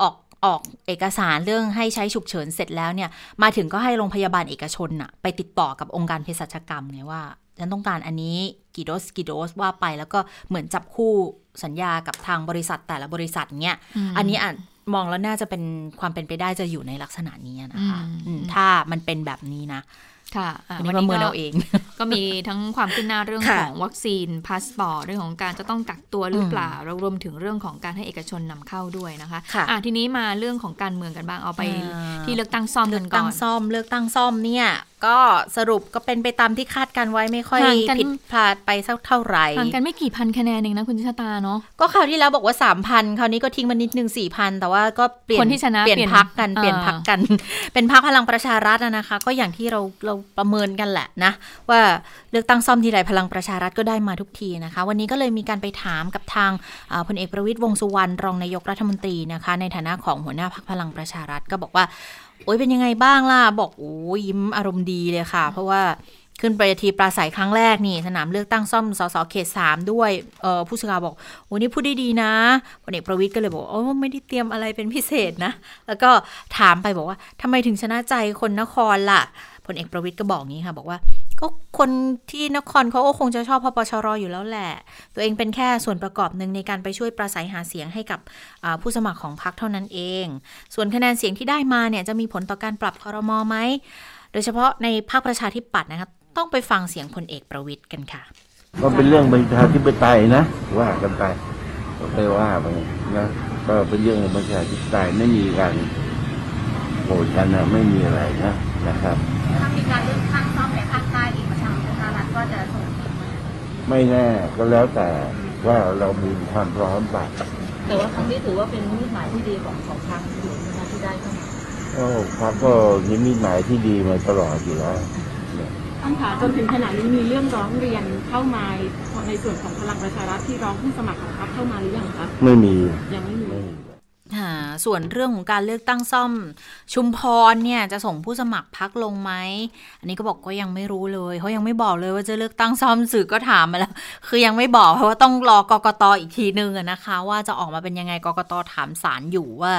S1: ออกออกเอกสารเรื่องให้ใช้ฉุกเฉินเสร็จแล้วเนี่ย มาถึงก็ให้โรงพยาบาลเอกชนน่ะไปติดต่อกับองค์การเภสัชกรรมไงว่าฉันต้องการอันนี้กี่โดสกี่โดสว่าไปแล้วก็เหมือนจับคู่สัญญากับทางบริษัทแต่ละบริษัทเนี้ย
S2: ม
S1: อันนี้อาจมองแล้วน่าจะเป็นความเป็นไปได้จะอยู่ในลักษณะนี้นะคะ
S2: อืม
S1: อืมถ้ามันเป็นแบบนี้นะ
S2: ค่ะอะ
S1: อันนี้
S2: วั
S1: ประเมิน
S2: ก็
S1: เอาเอง
S2: ก็มีทั้งความคืบหน้าเรื่อง
S1: ค่ะ
S2: ของวัคซีนพาสปอร์ตเรื่องของการจะต้องกักตัวหรือเปล่าแล้วรวมถึงเรื่องของการให้เอกชนนำเข้าด้วยนะคะ
S1: ค่ะ
S2: อะทีนี้มาเรื่องของการเมืองกันบ้างเอาไป
S1: อ่า
S2: ที่เลือกตั้งซ่อม
S1: เลื
S2: กั
S1: อก
S2: นก่
S1: ตั้
S2: องน
S1: ซ่อมเลือกตั้งซ่อมเนี่ยก็สรุปก็เป็นไปตามที่คาดการไว้ไม่ค่อย
S2: ห่างกัน
S1: ผิดพลาดไปสักเท่าไหร่
S2: ห่างกันไม่กี่พันคะแนนเองนะคุณชะตาเนาะ
S1: ก็คราวที่แล้วบอกว่า3,000คราวนี้ก็ทิ้งมานิดนึง4,000แต่ว่าก็เปลี่ยน
S2: คนที่ชนะ
S1: เปลี่ยน
S2: เปลี่ยน
S1: พักกัน
S2: อ่า
S1: เปลี่ยนพักกัน เป็นพักพลังประชารัฐอะนะคะ ก็อย่างที่เราเราประเมินกันแหละนะ ว่าเลือกตั้งซ่อมทีไรพลังประชารัฐก็ได้มาทุกทีนะคะ วันนี้ก็เลยมีการไปถามกับทางอ่าพลเอกประวิตยวงษ์สุวรรณรองนายกรัฐมนตรีนะคะ ในฐานะของหัวหน้าพักพลังประชารัฐก็บอกว่า โอ้ยเป็นยังไงบ้างล่ะ บอกโอ้ยยิ้มอารมณ์ดีเลยค่ะ เพราะว่าขึ้นไปทีปราศัยครั้งแรกนี่ สนามเลือกตั้งซ่อมสสเขตสามด้วยเออผู้สื่อข่าวบอกโอ้นี่พูดได้ดีนะพลเอกประวิตยก็เลยบอกโอ้ไม่ได้เตรียมอะไรเป็นพิเศษนะ แล้วก็ถามไปบอกว่าทำไมถึงชนะใจคนนครล่ะ พลเอกประวิตยก็บอกงี้ค่ะ บอกว่า ก็คนที่นครเขาก็คงจะชอบพปชรออยู่แล้วแหละ ตัวเองเป็นแค่ส่วนประกอบหนึ่งในการไปช่วยปราศัยหาเสียงให้กับผู้สมัครของพรรคเท่านั้นเอง ส่วนคะแนนเสียงที่ได้มาเนี่ยจะมีผลต่อการปรับคอรมอไหมโดยเฉพาะในภาคประชาธิปัตย์นะคะต้องไปฟังเสียงพลเอกประวิตยกันค่ะ
S6: ก็เป็นเรื่องประชาธิปไตยนะว่ากันไปก็ไปว่าไปนะก็เป็นเรื่องประชาธิปไตยไม่มีการ โกรธกันนะไม่มีอะไรนะนะครับ
S1: ถ้ามีการเลือกตั้งซ่อมในภาคใต้อีกประชาชนรัฐก็จะส่งทีมมา
S6: ไม่แน่ก็แล้วแต่ว่าเรามีความพร้อมไป
S7: แต่ว่าครั้งนี้ถือว่าเป็นนิมิตหมายที่ดีของของทางอยู่นะคะที่ได้เข้ามา
S6: ก็พักก็นิมิตหมายที่ดีมาตลอดอยู่แล้ว
S7: ท่านคะจนถึงขณะนี้มีเรื่องร้องเรียนเข้ามาในส่วนของพลังประชารัฐที่ร้องผู้สมัครของพรรคเข้ามาหรือยังคะ
S6: ไม่มี
S7: ยังไม่มี
S6: ไม่มี
S1: ค่ะ ส่วนเรื่องของการเลือกตั้งซ่อม ชุมพรเนี่ยจะส่งผู้สมัครพักลงไหม อันนี้ก็บอกก็ยังไม่รู้เลยเขายังไม่บอกเลยว่าจะเลือกตั้งซ่อมสื่อก็ถามมาแล้ว คือยังไม่บอกเพราะว่าต้องรอกกตอีกทีนึงนะคะ ว่าจะออกมาเป็นยังไงกกตถามศาลอยู่ว่า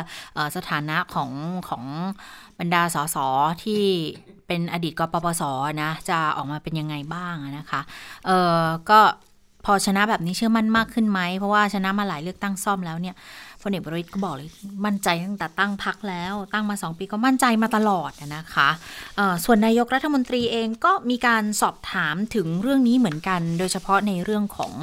S1: สถานะของของบรรดาสสที่เป็นอดีตกปปสนะจะออกมาเป็นยังไงบ้างนะคะเออก็พอชนะแบบนี้เชื่อมั่นมากขึ้นไหมเพราะว่าชนะมาหลายเลือกตั้งซ่อมแล้วเนี่ย พลเอกประวิตยก็บอกเลยมั่นใจตั้งแต่ตั้งพักแล้ว ตั้งมาสองปีก็มั่นใจมาตลอดนะคะส่วนนายกรัฐมนตรีเองก็มีการสอบถามถึงเรื่องนี้เหมือนกัน โดยเฉพาะในเรื่องของ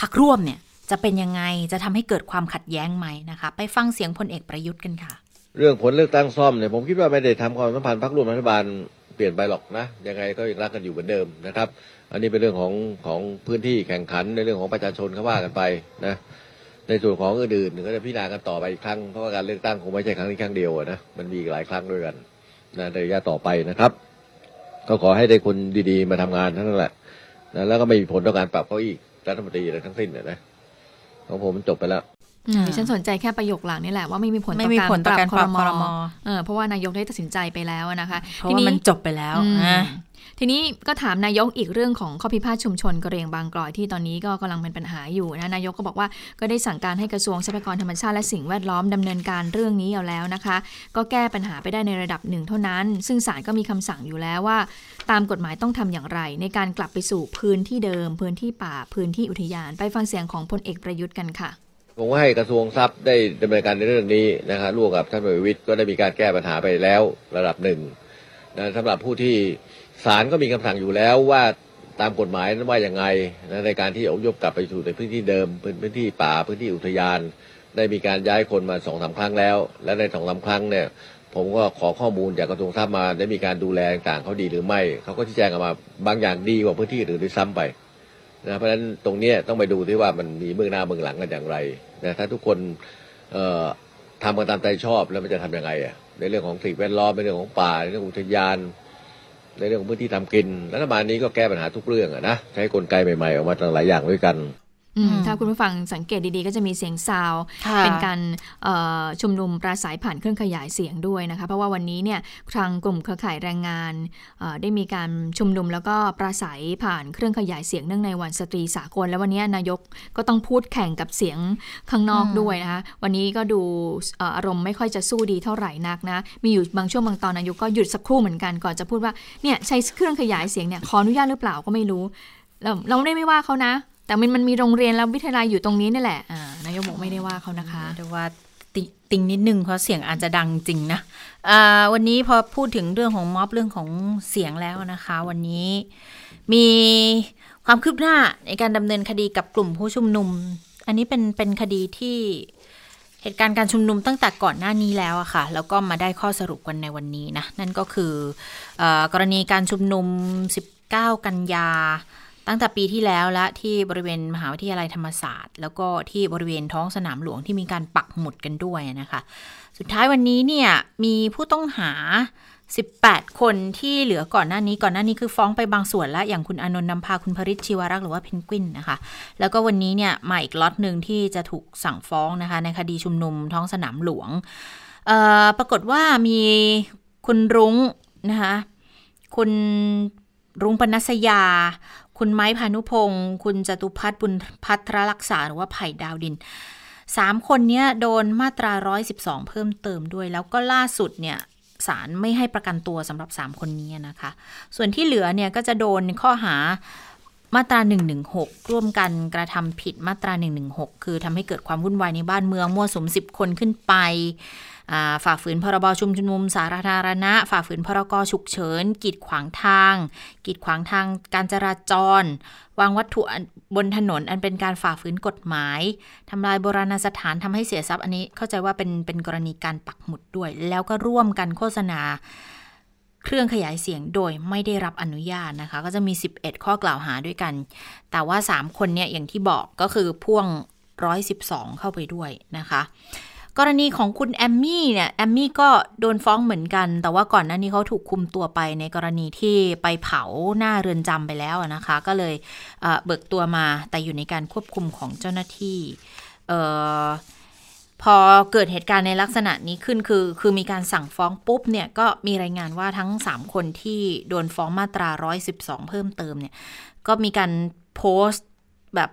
S1: พักร่วมเนี่ยจะเป็นยังไงจะทำให้เกิดความขัดแย้งไหมนะคะ ไปฟังเสียงพลเอกประยุทธ์กันค่ะ
S3: เรื่องผลเลือกตั้งซ่อมเนี่ยผมคิดว่าไม่ได้ทำความสัมพันธ์พรรคร่วมรัฐบาลเปลี่ยนไปหรอกนะยังไงก็ยังรักกันอยู่เหมือนเดิมนะครับ อันนี้เป็นเรื่องของของพื้นที่แข่งขันในเรื่องของประชาชนเขาว่ากันไปนะ ในส่วนของอื่นๆก็จะพิจารณากันต่อไปอีกครั้งเพราะว่าการเลือกตั้งคงไม่ใช่ครั้งนี้ครั้งเดียวอะนะมันมีอีกหลายครั้งด้วยกันนะในระยะต่อไปนะครับ ก็ขอให้ได้คนดีๆมาทำงานเท่านั้นแหละนะแล้วก็ไม่มีผลต่อการปรับเก้าอี้รัฐมนตรีอะไรทั้งสิ้นนะนะของผมมันจบไปแล้ว
S2: อืมดิฉันสนใจแค่ประโยคหลังนี่แหละว่าไม่มีผล
S1: ไม่
S2: ต่อ
S1: มี
S2: การ
S1: ผลต่อการ
S2: ค
S1: ป
S2: ร
S1: รับ
S2: ม
S1: ครม
S2: เออเพราะว่านายกได้ตัดสินใจไปแล้วนะคะ
S1: เพราะว่ามันจบไปแล้ว
S2: อืม
S1: นะ
S2: ทีนี้ก็ถามนายกอีกเรื่องของข้อพิพาทชุมชนกระเรียงบางกลอยที่ตอนนี้ก็กำลังเป็นปัญหาอยู่นะนายกก็บอกว่าก็ได้สั่งการให้กระทรวงทรัพยากรธรรมชาติและสิ่งแวดล้อมดำเนินการเรื่องนี้เอาแล้วนะคะ ก็แก้ปัญหาไปได้ในระดับหนึ่งเท่านั้น ซึ่งศาลก็มีคำสั่งอยู่แล้วว่า ตามกฎหมายต้องทำอย่างไร ในการกลับไปสู่พื้นที่เดิม พื้นที่ป่าพื้นที่อุทยานไปฟังเสียงของพลเอกประยุทธ์กันค่ะ
S3: ผมว่าให้กระทรวงทรัพย์ได้ดำเนินการในเรื่องนี้นะครับร่วมกับท่านประวิตรก็ได้มีการแก้ปัญหาไปแล้วระดับหนึ่ง นะสำหรับผู้ที่ศาลก็มีคำสั่งอยู่แล้วว่าตามกฎหมายนั้นว่าอย่างไงนะในการที่อพยพกลับไปสู่ในพื้นที่เดิมพื้นพื้นที่ป่าพื้นที่อุทยาน ได้มีการย้ายคนมาสองสามครั้งแล้ว และในสองสามครั้งเนี่ยผมก็ขอข้อมูลจากกระทรวงทรัพย์มาได้มีการดูแลต่างเขาดีหรือไม่เขาก็ชี้แจงออกมาบางอย่างดีกว่าพื้นที่อื่นด้วยซ้ำไปนะเพราะฉะนั้นตรงนี้ต้องไปดูที่ว่ามันมีเบื้องหน้าเบื้องหลังกันอย่างไรนะถ้าทุกคนเอ่อทำกันตามใจชอบแล้วมันจะทำยังไงอะ ในเรื่องของสิ่งแวดล้อมในเรื่องของป่าในเรื่องของอุทยาน ในเรื่องของพื้นที่ทำกินรัฐบาลนี้ก็แก้ปัญหาทุกเรื่องอะนะใช้กลไกใหม่ๆออกมาตั้งหลายอย่างด้วยกัน
S2: ถ้าคุณผู้ฟังสังเกตดีๆ ก็จะมีเสียงซาว
S1: ค่ะ
S2: เป็นการเอ่อชุมนุมปราศัยผ่านเครื่องขยายเสียงด้วยนะคะ เพราะว่าวันนี้เนี่ยทางกลุ่มเครือข่ายแรงงานเอ่อได้มีการชุมนุมแล้วก็ปราศัยผ่านเครื่องขยายเสียงเนื่องในวันสตรีสากล แล้ววันนี้นายกก็ต้องพูดแข่งกับเสียงข้างนอก
S1: อืม
S2: ด้วยนะคะ วันนี้ก็ดูเอ่ออารมณ์ไม่ค่อยจะสู้ดีเท่าไหร่นักนะ มีอยู่บางช่วงบางตอนนายกก็หยุดสักครู่เหมือนกันก่อนจะพูดว่าเนี่ยใช้เครื่องขยายเสียงเนี่ยขออนุญาตหรือเปล่าก็ไม่รู้เราเราไม่ได้ไม่ว่าเขานะ แต่มันมันมีโรงเรียนแล้ววิทยาลัยอยู่ตรงนี้นี่แหละอ่านายกบอกไม่ได้ว่าเขานะคะ
S1: เรียกว่าติติงนิดนึงเพราะเสียงอาจจะดังจริงนะวันนี้พอพูดถึงเรื่องของม็อบเรื่องของเสียงแล้วนะคะ วันนี้มีความคืบหน้าในการดำเนินคดีกับกลุ่มผู้ชุมนุม อันนี้เป็นเป็นคดีที่เหตุการณ์การชุมนุมตั้งแต่ก่อนหน้านี้แล้วอะค่ะ แล้วก็มาได้ข้อสรุปกันในวันนี้นะ นั่นก็คืออกรณีการชุมนุม 19 กันยา ตั้งแต่ปีที่แล้วและที่บริเวณมหาวิทยาลัยธรรมศาสตร์ แล้วก็ที่บริเวณท้องสนามหลวงที่มีการปักหมุดกันด้วยนะคะ สุดท้ายวันนี้เนี่ยมีผู้ต้องหา 18 คนที่เหลือก่อนหน้านี้ก่อนหน้านี้คือฟ้องไปบางส่วนแล้ว อย่างคุณอนนท์นำพาคุณพริชชีวรักษ์หรือว่าเพนกวินนะคะ แล้วก็วันนี้เนี่ยมาอีกล็อตหนึ่งที่จะถูกสั่งฟ้องนะคะในคดีชุมนุมท้องสนามหลวงเอ่อปรากฏว่ามีคุณรุ้งนะคะคุณรุ้งปนัสยา คุณไม้พานุพงศ์คุณจตุพัฒน์บุญพัทรรักษาหรือว่าไผ่ดาวดินสามคนเนี้ยโดนมาตรา 112 เพิ่มเติมด้วย แล้วก็ล่าสุดเนี่ยศาลไม่ให้ประกันตัวสำหรับ 3 คนนี้นะคะ ส่วนที่เหลือเนี่ยก็จะโดนข้อหามาตรา 116 ร่วมกันกระทำผิดมาตรา 116 คือทำให้เกิดความวุ่นวายในบ้านเมืองมั่วสุม10 คนขึ้นไป ฝ่าฝืนพรบชุมนุมสาธารณะ ฝ่าฝืนพรกฉุกเฉิน กีดขวางทาง กีดขวางทางการจราจร วางวัตถุบนถนนอันเป็นการฝ่าฝืนกฎหมายทำลายโบราณสถานทำให้เสียทรัพย์อันนี้เข้าใจว่าเป็นเป็นกรณีการปักหมุดด้วย แล้วก็ร่วมกันโฆษณาเครื่องขยายเสียงโดยไม่ได้รับอนุญาตนะคะ ก็จะมี 11 ข้อกล่าวหาด้วยกัน แต่ว่า 3 คนเนี่ยอย่างที่บอกก็คือพ่วง 112 เข้าไปด้วยนะคะ กรณีของคุณแอมมี่เนี่ยแอมมี่ก็โดนฟ้องเหมือนกัน แต่ว่าก่อนหน้านี้เขาถูกคุมตัวไปในกรณีที่ไปเผาหน้าเรือนจำไปแล้วนะคะ ก็เลยเเบิกตัวมาแต่อยู่ในการควบคุมของเจ้าหน้าที่ออพอเกิดเหตุการณ์ในลักษณะนี้ขึ้นคือ คือมีการสั่งฟ้องปุ๊บเนี่ยก็มีรายงานว่าทั้ง 3 คนที่โดนฟ้องมาตรา 112 เพิ่มเติมเนี่ยก็มีการโพสต์แบบ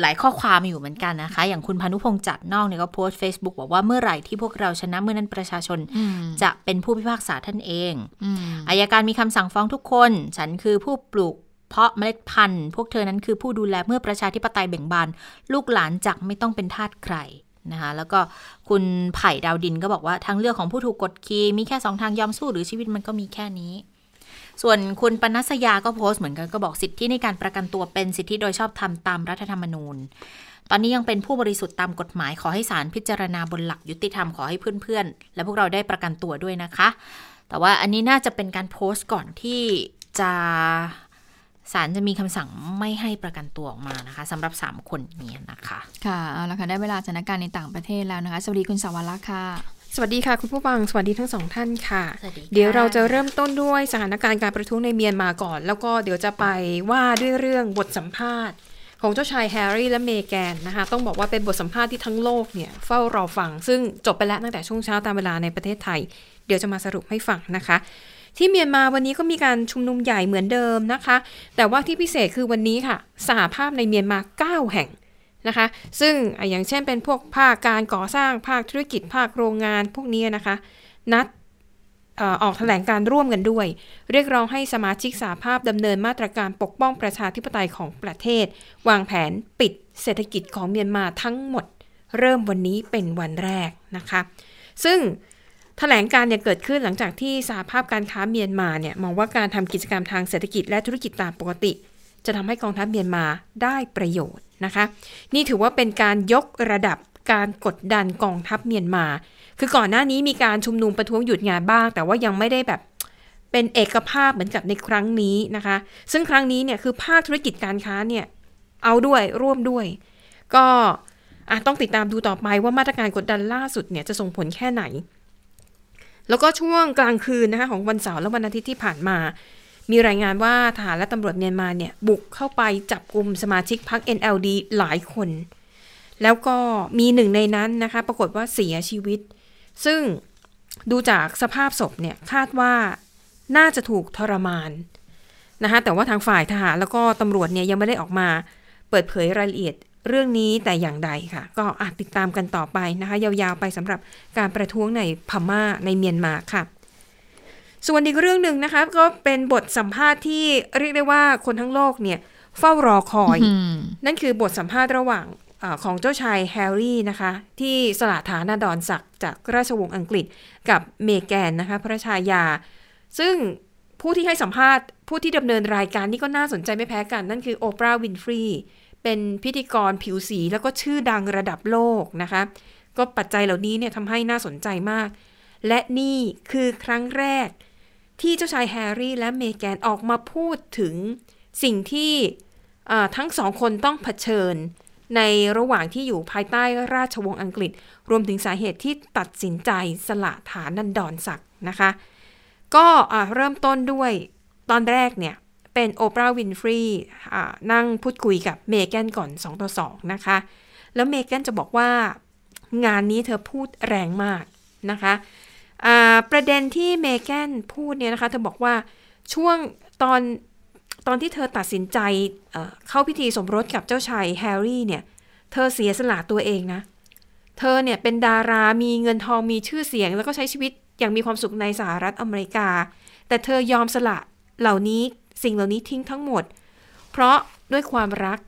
S1: หลายข้อความอยู่เหมือนกันนะคะ อย่างคุณพานุพงษ์จัดนอกเนี่ยก็โพสต์ Facebook บอกว่าเมื่อไหร่ที่พวกเราชนะเมื่อนั้นประชาชนจะเป็นผู้พิพากษาท่านเองอายการมีคำสั่งฟ้องทุกคน ฉันคือผู้ปลูกเพาะเมล็ดพันธุ์ พวกเธอนั้นคือผู้ดูแลเมื่อประชาธิปไตยเบ่งบาน ลูกหลานจักไม่ต้องเป็นทาสใครนะคะแล้วก็คุณไผ่ดาวดินก็บอกว่าทางเลือกของผู้ถูกกดขี่มีแค่สองทางยอมสู้หรือชีวิตมันก็มีแค่นี้ ส่วนคุณปนัสยาก็โพสต์เหมือนกันก็บอกสิทธิในการประกันตัวเป็นสิทธิโดยชอบธรรมตามรัฐธรรมนูญ ตอนนี้ยังเป็นผู้บริสุทธิ์ตามกฎหมายขอให้ศาลพิจารณาบนหลักยุติธรรมขอให้เพื่อนๆ และพวกเราได้ประกันตัวด้วยนะคะ แต่ว่าอันนี้น่าจะเป็นการโพสต์ก่อนที่จะศาลจะมีคำสั่งไม่ให้ประกันตัวออกมานะคะสำหรับ 3 คนนี้นะคะ
S2: ค่ะเอาละค่ะได้เวลาสถานการณ์ในต่างประเทศแล้วนะคะ สวัสดีคุณสวรักษ์ค่ะ
S8: สวัสดีค่ะ คุณผู้ฟัง สวัสดีทั้งสองท่านค่ะ เดี๋ยวเราจะเริ่มต้นด้วยสถานการณ์การประท้วงในเมียนมาก่อน แล้วก็เดี๋ยวจะไปว่าด้วยเรื่องบทสัมภาษณ์ ของเจ้าชายแฮร์รี่และเมแกนนะคะ ต้องบอกว่าเป็นบทสัมภาษณ์ที่ทั้งโลกเนี่ยเฝ้ารอฟัง ซึ่งจบไปแล้วตั้งแต่ช่วงเช้าตามเวลาในประเทศไทย เดี๋ยวจะมาสรุปให้ฟังนะคะ ที่เมียนมาวันนี้ก็มีการชุมนุมใหญ่เหมือนเดิมนะคะ แต่ว่าที่พิเศษคือวันนี้ค่ะสหภาพในเมียนมา 9 แห่ง นะคะ ซึ่งอย่างเช่นเป็นพวกภาคการก่อสร้างภาคธุรกิจภาคโรงงานพวกนี้นะคะ นัดออกแถลงการร่วมกันด้วย เรียกร้องให้สมาชิกสาภาพดำเนินมาตรการปกป้องประชาธิปไตยของประเทศ วางแผนปิดเศรษฐกิจของเมียนมาทั้งหมด เริ่มวันนี้เป็นวันแรกนะคะ ซึ่งแถลงการเนี่ยเกิดขึ้นหลังจากที่สาภาพการค้าเมียนมาเนี่ยมองว่าการทำกิจกรรมทางเศรษฐกิจและธุรกิจตามปกติ จะทำให้กองทัพเมียนมาได้ประโยชน์นะคะ นี่ถือว่าเป็นการยกระดับการกดดันกองทัพเมียนมา คือก่อนหน้านี้มีการชุมนุมประท้วงหยุดงานบ้าง แต่ว่ายังไม่ได้แบบเป็นเอกภาพเหมือนกับในครั้งนี้นะคะ ซึ่งครั้งนี้เนี่ยคือภาคธุรกิจการค้าเนี่ยเอาด้วยร่วมด้วย ก็ต้องติดตามดูต่อไปว่ามาตรการกดดันล่าสุดเนี่ยจะส่งผลแค่ไหน แล้วก็ช่วงกลางคืนนะคะของวันเสาร์และวันอาทิตย์ที่ผ่านมา มีรายงานว่าทหารและตำรวจเมียนมาเนี่ยบุกเข้าไปจับกลุ่มสมาชิกพรรค NLD หลายคน แล้วก็มีหนึ่งในนั้นนะคะ ปรากฏว่าเสียชีวิต ซึ่งดูจากสภาพศพเนี่ยคาดว่าน่าจะถูกทรมานนะคะแต่ว่าทางฝ่ายทหารแล้วก็ตำรวจเนี่ยยังไม่ได้ออกมาเปิดเผยรายละเอียดเรื่องนี้แต่อย่างใดค่ะ ก็ติดตามกันต่อไปนะคะ ยาวๆไปสำหรับการประท้วงในพม่าในเมียนมาค่ะ ส่วนอีกเรื่องหนึ่งนะคะก็เป็นบทสัมภาษณ์ที่เรียกได้ว่าคนทั้งโลกเนี่ยเฝ้ารอคอย นั่นคือบทสัมภาษณ์ระหว่างอของเจ้าชายแฮร์รี่นะคะ ที่สละฐานาดอนศักดิ์จากราชวงศ์อังกฤษกับเมแกนนะคะ พระชายา ซึ่งผู้ที่ให้สัมภาษณ์ ผู้ที่ดำเนินรายการนี่ก็น่าสนใจไม่แพ้กัน นั่นคือโอปราห์วินฟรีเป็นพิธีกรผิวสีแล้วก็ชื่อดังระดับโลกนะคะ ก็ปัจจัยเหล่านี้เนี่ยทำให้น่าสนใจมาก และนี่คือครั้งแรก ที่เจ้าชายแฮร์รี่และเมแกนออกมาพูดถึงสิ่งที่ทั้งสองคนต้องเผชิญ ในระหว่างที่อยู่ภายใต้ราชวงศ์อังกฤษ รวมถึงสาเหตุที่ตัดสินใจสละฐานันดรศักดิ์นะคะ ก็เริ่มต้นด้วยตอนแรกเนี่ย เป็นโอปราห์วินฟรีนั่งพูดคุยกับเมแกนก่อน 2 ต่อ 2 นะคะ แล้วเมแกนจะบอกว่างานนี้เธอพูดแรงมากนะคะ ประเด็นที่เมแกนพูดเนี่ยนะคะ เธอบอกว่าช่วงตอนตอนที่เธอตัดสินใจเข้าพิธีสมรสกับเจ้าชายแฮร์รี่เนี่ย เธอเสียสละตัวเองนะ เธอเนี่ยเป็นดารามีเงินทองมีชื่อเสียง แล้วก็ใช้ชีวิตอย่างมีความสุขในสหรัฐอเมริกา แต่เธอยอมสละเหล่านี้สิ่งเหล่านี้ทิ้งทั้งหมด เพราะด้วยความรัก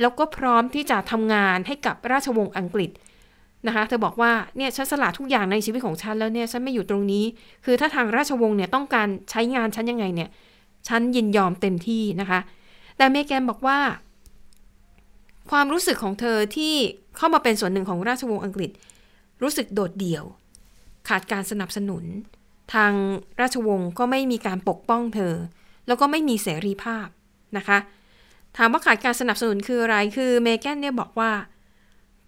S8: แล้วก็พร้อมที่จะทำงานให้กับราชวงศ์อังกฤษ นะคะเธอบอกว่าเนี่ยฉันสละทุกอย่างในชีวิตของฉันแล้วเนี่ยฉันไม่อยู่ตรงนี้ คือถ้าทางราชวงศ์เนี่ยต้องการใช้งานฉันยังไงเนี่ยฉันยินยอมเต็มที่นะคะ แต่เมแกนบอกว่า ความรู้สึกของเธอที่เข้ามาเป็นส่วนหนึ่งของราชวงศ์อังกฤษ รู้สึกโดดเดี่ยว ขาดการสนับสนุน ทางราชวงศ์ก็ไม่มีการปกป้องเธอ แล้วก็ไม่มีเสรีภาพนะคะ ถามว่าขาดการสนับสนุนคืออะไรคือเมแกนเนี่ยบอกว่า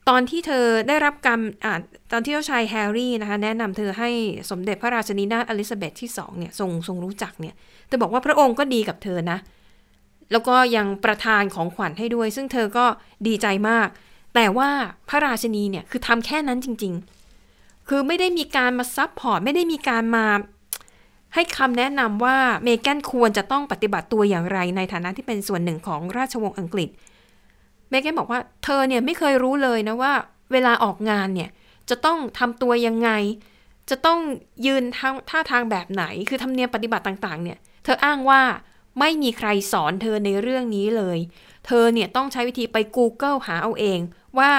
S8: ตอนที่เธอได้รับการอ่าตอนที่เจ้าชายแฮร์รี่นะคะแนะนำเธอให้สมเด็จพระราชนีนาถเอลิซาเบธที่สองเนี่ยทรงทรงรู้จักเนี่ยเธอบอกว่าพระองค์ก็ดีกับเธอนะ แล้วก็ยังประทานของขวัญให้ด้วย ซึ่งเธอก็ดีใจมาก แต่ว่าพระราชนีเนี่ยคือทำแค่นั้นจริง ๆ คือไม่ได้มีการมา support ไม่ได้มีการมาให้คำแนะนำว่าเมแกนควรจะต้องปฏิบัติตัวอย่างไรในฐานะที่เป็นส่วนหนึ่งของราชวงศ์อังกฤษเเมแกนบอกว่าเธอเนี่ยไม่เคยรู้เลยนะว่า เวลาออกงานเนี่ยจะต้องทำตัวยังไง จะต้องยืนท่าทางแบบไหน คือทำเนียมปฏิบัติต่าง ๆ เนี่ย เธออ้างว่าไม่มีใครสอนเธอในเรื่องนี้เลย เธอเนี่ยต้องใช้วิธีไป Google หาเอาเอง ว่า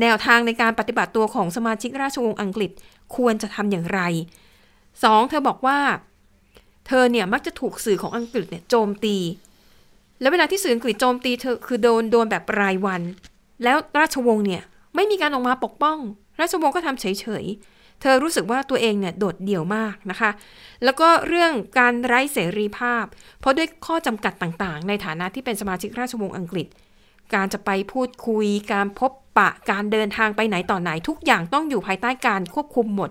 S8: แนวทางในการปฏิบัติตัวของสมาชิกราชวงศ์อังกฤษควรจะทำอย่างไรสองเธอบอกว่า เธอเนี่ยมักจะถูกสื่อของอังกฤษเนี่ยโจมตี แล้วเวลาที่สื่ออังกฤษโจมตีเธอคือโดนโดนแบบรายวัน แล้วราชวงศ์เนี่ยไม่มีการออกมาปกป้อง ราชวงศ์ก็ทำเฉยๆ เธอรู้สึกว่าตัวเองเนี่ยโดดเดี่ยวมากนะคะ แล้วก็เรื่องการไร้เสรีภาพ เพราะด้วยข้อจำกัดต่างๆ ในฐานะที่เป็นสมาชิกราชวงศ์อังกฤษ การจะไปพูดคุย การพบปะ การเดินทางไปไหนต่อไหนทุกอย่างต้องอยู่ภายใต้การควบคุมหมด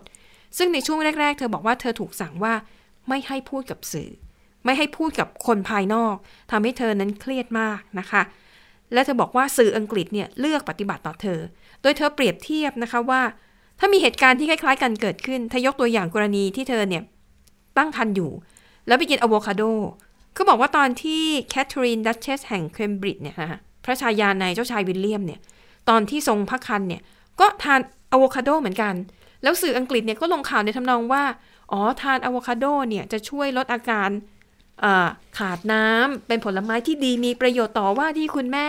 S8: ซึ่งในช่วงแรก ๆ เธอบอกว่าเธอถูกสั่งว่าไม่ให้พูดกับสื่อ ไม่ให้พูดกับคนภายนอกทำให้เธอนั้นเครียดมากนะคะ และเธอบอกว่าสื่ออังกฤษเนี่ยเลือกปฏิบัติต่อเธอ โดยเธอเปรียบเทียบนะคะว่า ถ้ามีเหตุการณ์ที่คล้ายๆ กันเกิดขึ้นเธอยกตัวอย่างกรณีที่เธอเนี่ยตั้งครรภ์อยู่ แล้วไปกินอะโวคาโดเขาบอกว่าตอนที่แคทเธอรีนดัชเชสแห่งเคมบริดจ์เนี่ยนะคะพระชายาในเจ้าชายวิลเลียมเนี่ยตอนที่ทรงพระคันเนี่ยก็ทานอะโวคาโดเหมือนกัน แล้วสื่ออังกฤษเนี่ยก็ลงข่าวในทำนองว่า อ๋อ ทานอะโวคาโดเนี่ยจะช่วยลดอาการ ขาดน้ำเป็นผลไม้ที่ดีมีประโยชน์ต่อว่าที่คุณแม่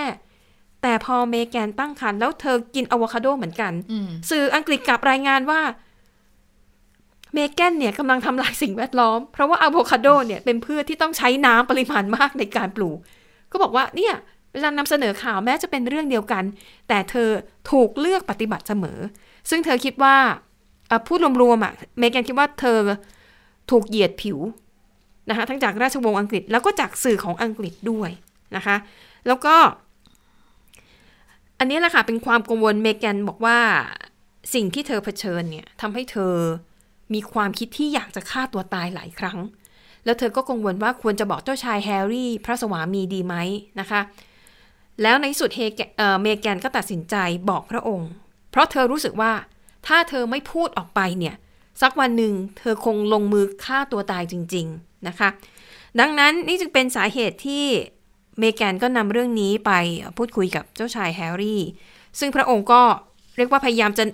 S8: แต่พอเมแกนตั้งครรภ์แล้วเธอกินอะโวคาโดเหมือนกันสื่ออังกฤษกลับรายงานว่าเมแกนเนี่ยกำลังทำลายสิ่งแวดล้อม เพราะว่าอะโวคาโดเนี่ยเป็นพืชที่ต้องใช้น้ำปริมาณมากในการปลูก ก็บอกว่าเนี่ยเวลานำเสนอข่าวแม้จะเป็นเรื่องเดียวกัน แต่เธอถูกเลือกปฏิบัติเสมอ ซึ่งเธอคิดว่าพูดรวมๆอะเมแกนคิดว่าเธอถูกเหยียดผิว นะคะทั้งจากราชวงศ์อังกฤษแล้วก็จากสื่อของอังกฤษด้วยนะคะแล้วก็ อันนี้แหละค่ะเป็นความกังวลเมแกนบอกว่าสิ่งที่เธอเผชิญเนี่ยทำให้เธอมีความคิดที่อยากจะฆ่าตัวตายหลายครั้ง แล้วเธอก็กังวลว่าควรจะบอกเจ้าชายแฮร์รี่พระสวามีดีไหมนะคะ แล้วในสุดเฮเมแกนก็ตัดสินใจบอกพระองค์ เพราะเธอรู้สึกว่าถ้าเธอไม่พูดออกไปเนี่ย สักวันหนึ่งเธอคงลงมือฆ่าตัวตายจริง ๆนะคะ ดังนั้นนี่จึงเป็นสาเหตุที่เมแกนก็นำเรื่องนี้ไปพูดคุยกับเจ้าชายแฮร์รี่ ซึ่งพระองค์ก็เรียกว่าพยายามจะ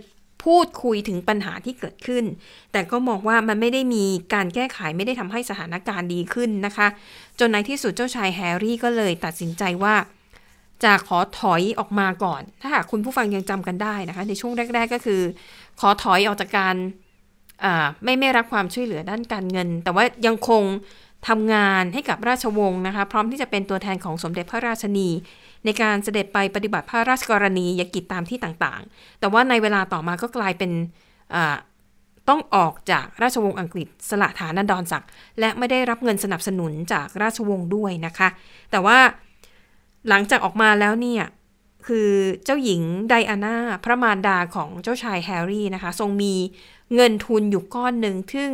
S8: พูดคุยถึงปัญหาที่เกิดขึ้น แต่ก็มองว่ามันไม่ได้มีการแก้ไขไม่ได้ทำให้สถานการณ์ดีขึ้นนะคะ จนในที่สุดเจ้าชายแฮร์รี่ก็เลยตัดสินใจว่าจะขอถอยออกมาก่อน ถ้าหากคุณผู้ฟังยังจำกันได้นะคะ ในช่วงแรก ๆ ก็คือ ขอถอยออกจากการ ไม่ไม่รับความช่วยเหลือด้านการเงิน แต่ว่ายังคงทำงานให้กับราชวงศ์นะคะ พร้อมที่จะเป็นตัวแทนของสมเด็จพระราชนี ในการเสด็จไปปฏิบัติพระราชกรณียกิจตามที่ต่างๆ แต่ว่าในเวลาต่อมาก็กลายเป็นต้องออกจากราชวงศ์อังกฤษสละฐานันดรศักดิ์และไม่ได้รับเงินสนับสนุนจากราชวงศ์ด้วยนะคะ แต่ว่าหลังจากออกมาแล้วเนี่ยคือเจ้าหญิงไดอาน่าพระมารดาของเจ้าชายแฮร์รี่นะคะ ทรงมี เงินทุนอยู่ก้อนหนึ่งซึ่ง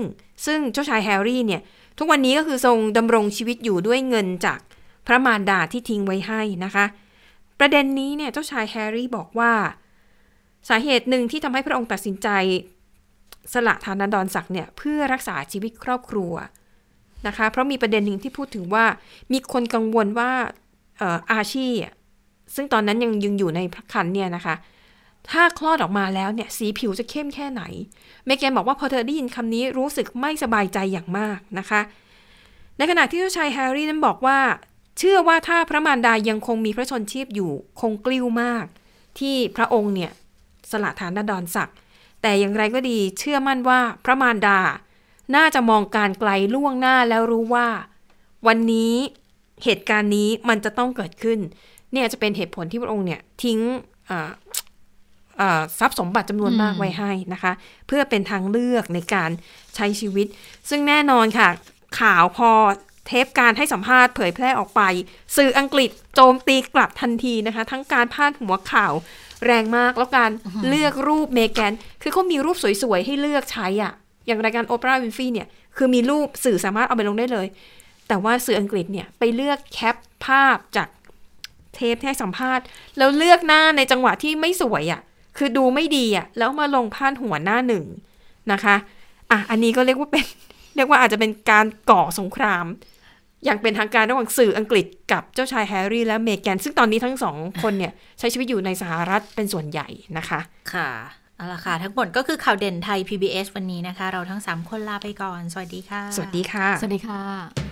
S8: ซึ่งเจ้าชายแฮร์รี่เนี่ย ทุกวันนี้ก็คือทรงดำรงชีวิตอยู่ด้วยเงินจากพระมารดาที่ทิ้งไว้ให้นะคะ ประเด็นนี้เนี่ยเจ้าชายแฮร์รี่บอกว่า สาเหตุหนึ่งที่ทำให้พระองค์ตัดสินใจ สละฐานันดรศักดิ์เนี่ยเพื่อรักษาชีวิตครอบครัวนะคะ เพราะมีประเด็นหนึ่งที่พูดถึงว่ามีคนกังวลว่าอาชีซึ่งตอนนั้นยังยังอยู่ในพระคันเนี่ยนะคะ ถ้าคลอดออกมาแล้วเนี่ยสีผิวจะเข้มแค่ไหน เมแกนบอกว่าพอเธอได้ยินคำนี้รู้สึกไม่สบายใจอย่างมากนะคะ ในขณะที่เจ้าชายแฮร์รี่นั้นบอกว่า เชื่อว่าถ้าพระมารดายังคงมีพระชนชีพอยู่คงกลิ้วมาก ที่พระองค์เนี่ยสละฐานดอนศักดิ์แต่อย่างไรก็ดีเชื่อมั่นว่าพระมารดา น่าจะมองการไกลล่วงหน้าแล้วรู้ว่า วันนี้เหตุการณ์นี้มันจะต้องเกิดขึ้น เนี่ยจะเป็นเหตุผลที่พระองค์เนี่ยทิ้ง ทรัพย์สมบัติจำนวนมากไว้ให้นะคะ เพื่อเป็นทางเลือกในการใช้ชีวิต ซึ่งแน่นอนค่ะ ข่าวพอเทปการให้สัมภาษณ์เผยแพร่ออกไป สื่ออังกฤษโจมตีกลับทันทีนะคะ ทั้งการพาดหัวข่าวแรงมากแล้วการเลือกรูปเมแกน คือเขามีรูปสวยๆ ให้เลือกใช้อะ่ะ อย่างรายการโอเปร่าวินฟี่เนี่ย คือมีรูปสื่อสามารถเอาไปลงได้เลย แต่ว่าสื่ออังกฤษเนี่ย ไปเลือกแคปภาพจากเทปที่ให้สัมภาษณ์ แล้วเลือกหน้าในจังหวะที่ไม่สวยอะ่ะ คือดูไม่ดีอะ่ะแล้วมาลงพาดหัวหน้าหนึ่งนะคะอะอันนี้ก็เรียกว่าเป็นเรียกว่าอาจจะเป็นการก่อสงคราม อย่างเป็นทางการระหว่างสื่ออังกฤษกับเจ้าชายแฮร์รี่และเมแกนซึ่งตอนนี้ทั้งสองคนเนี่ยใช้ชีวิตอยู่ในสหรัฐเป็นส่วนใหญ่นะคะ
S1: ค่ะเอาละค่ะ ทั้งหมดก็คือข่าวเด่นไทย PBS วันนี้นะคะ เราทั้ง 3 คนลาไปก่อน สวัสดีค่ะ
S8: สวัสดีค่ะ
S2: สวัสดีค่ะ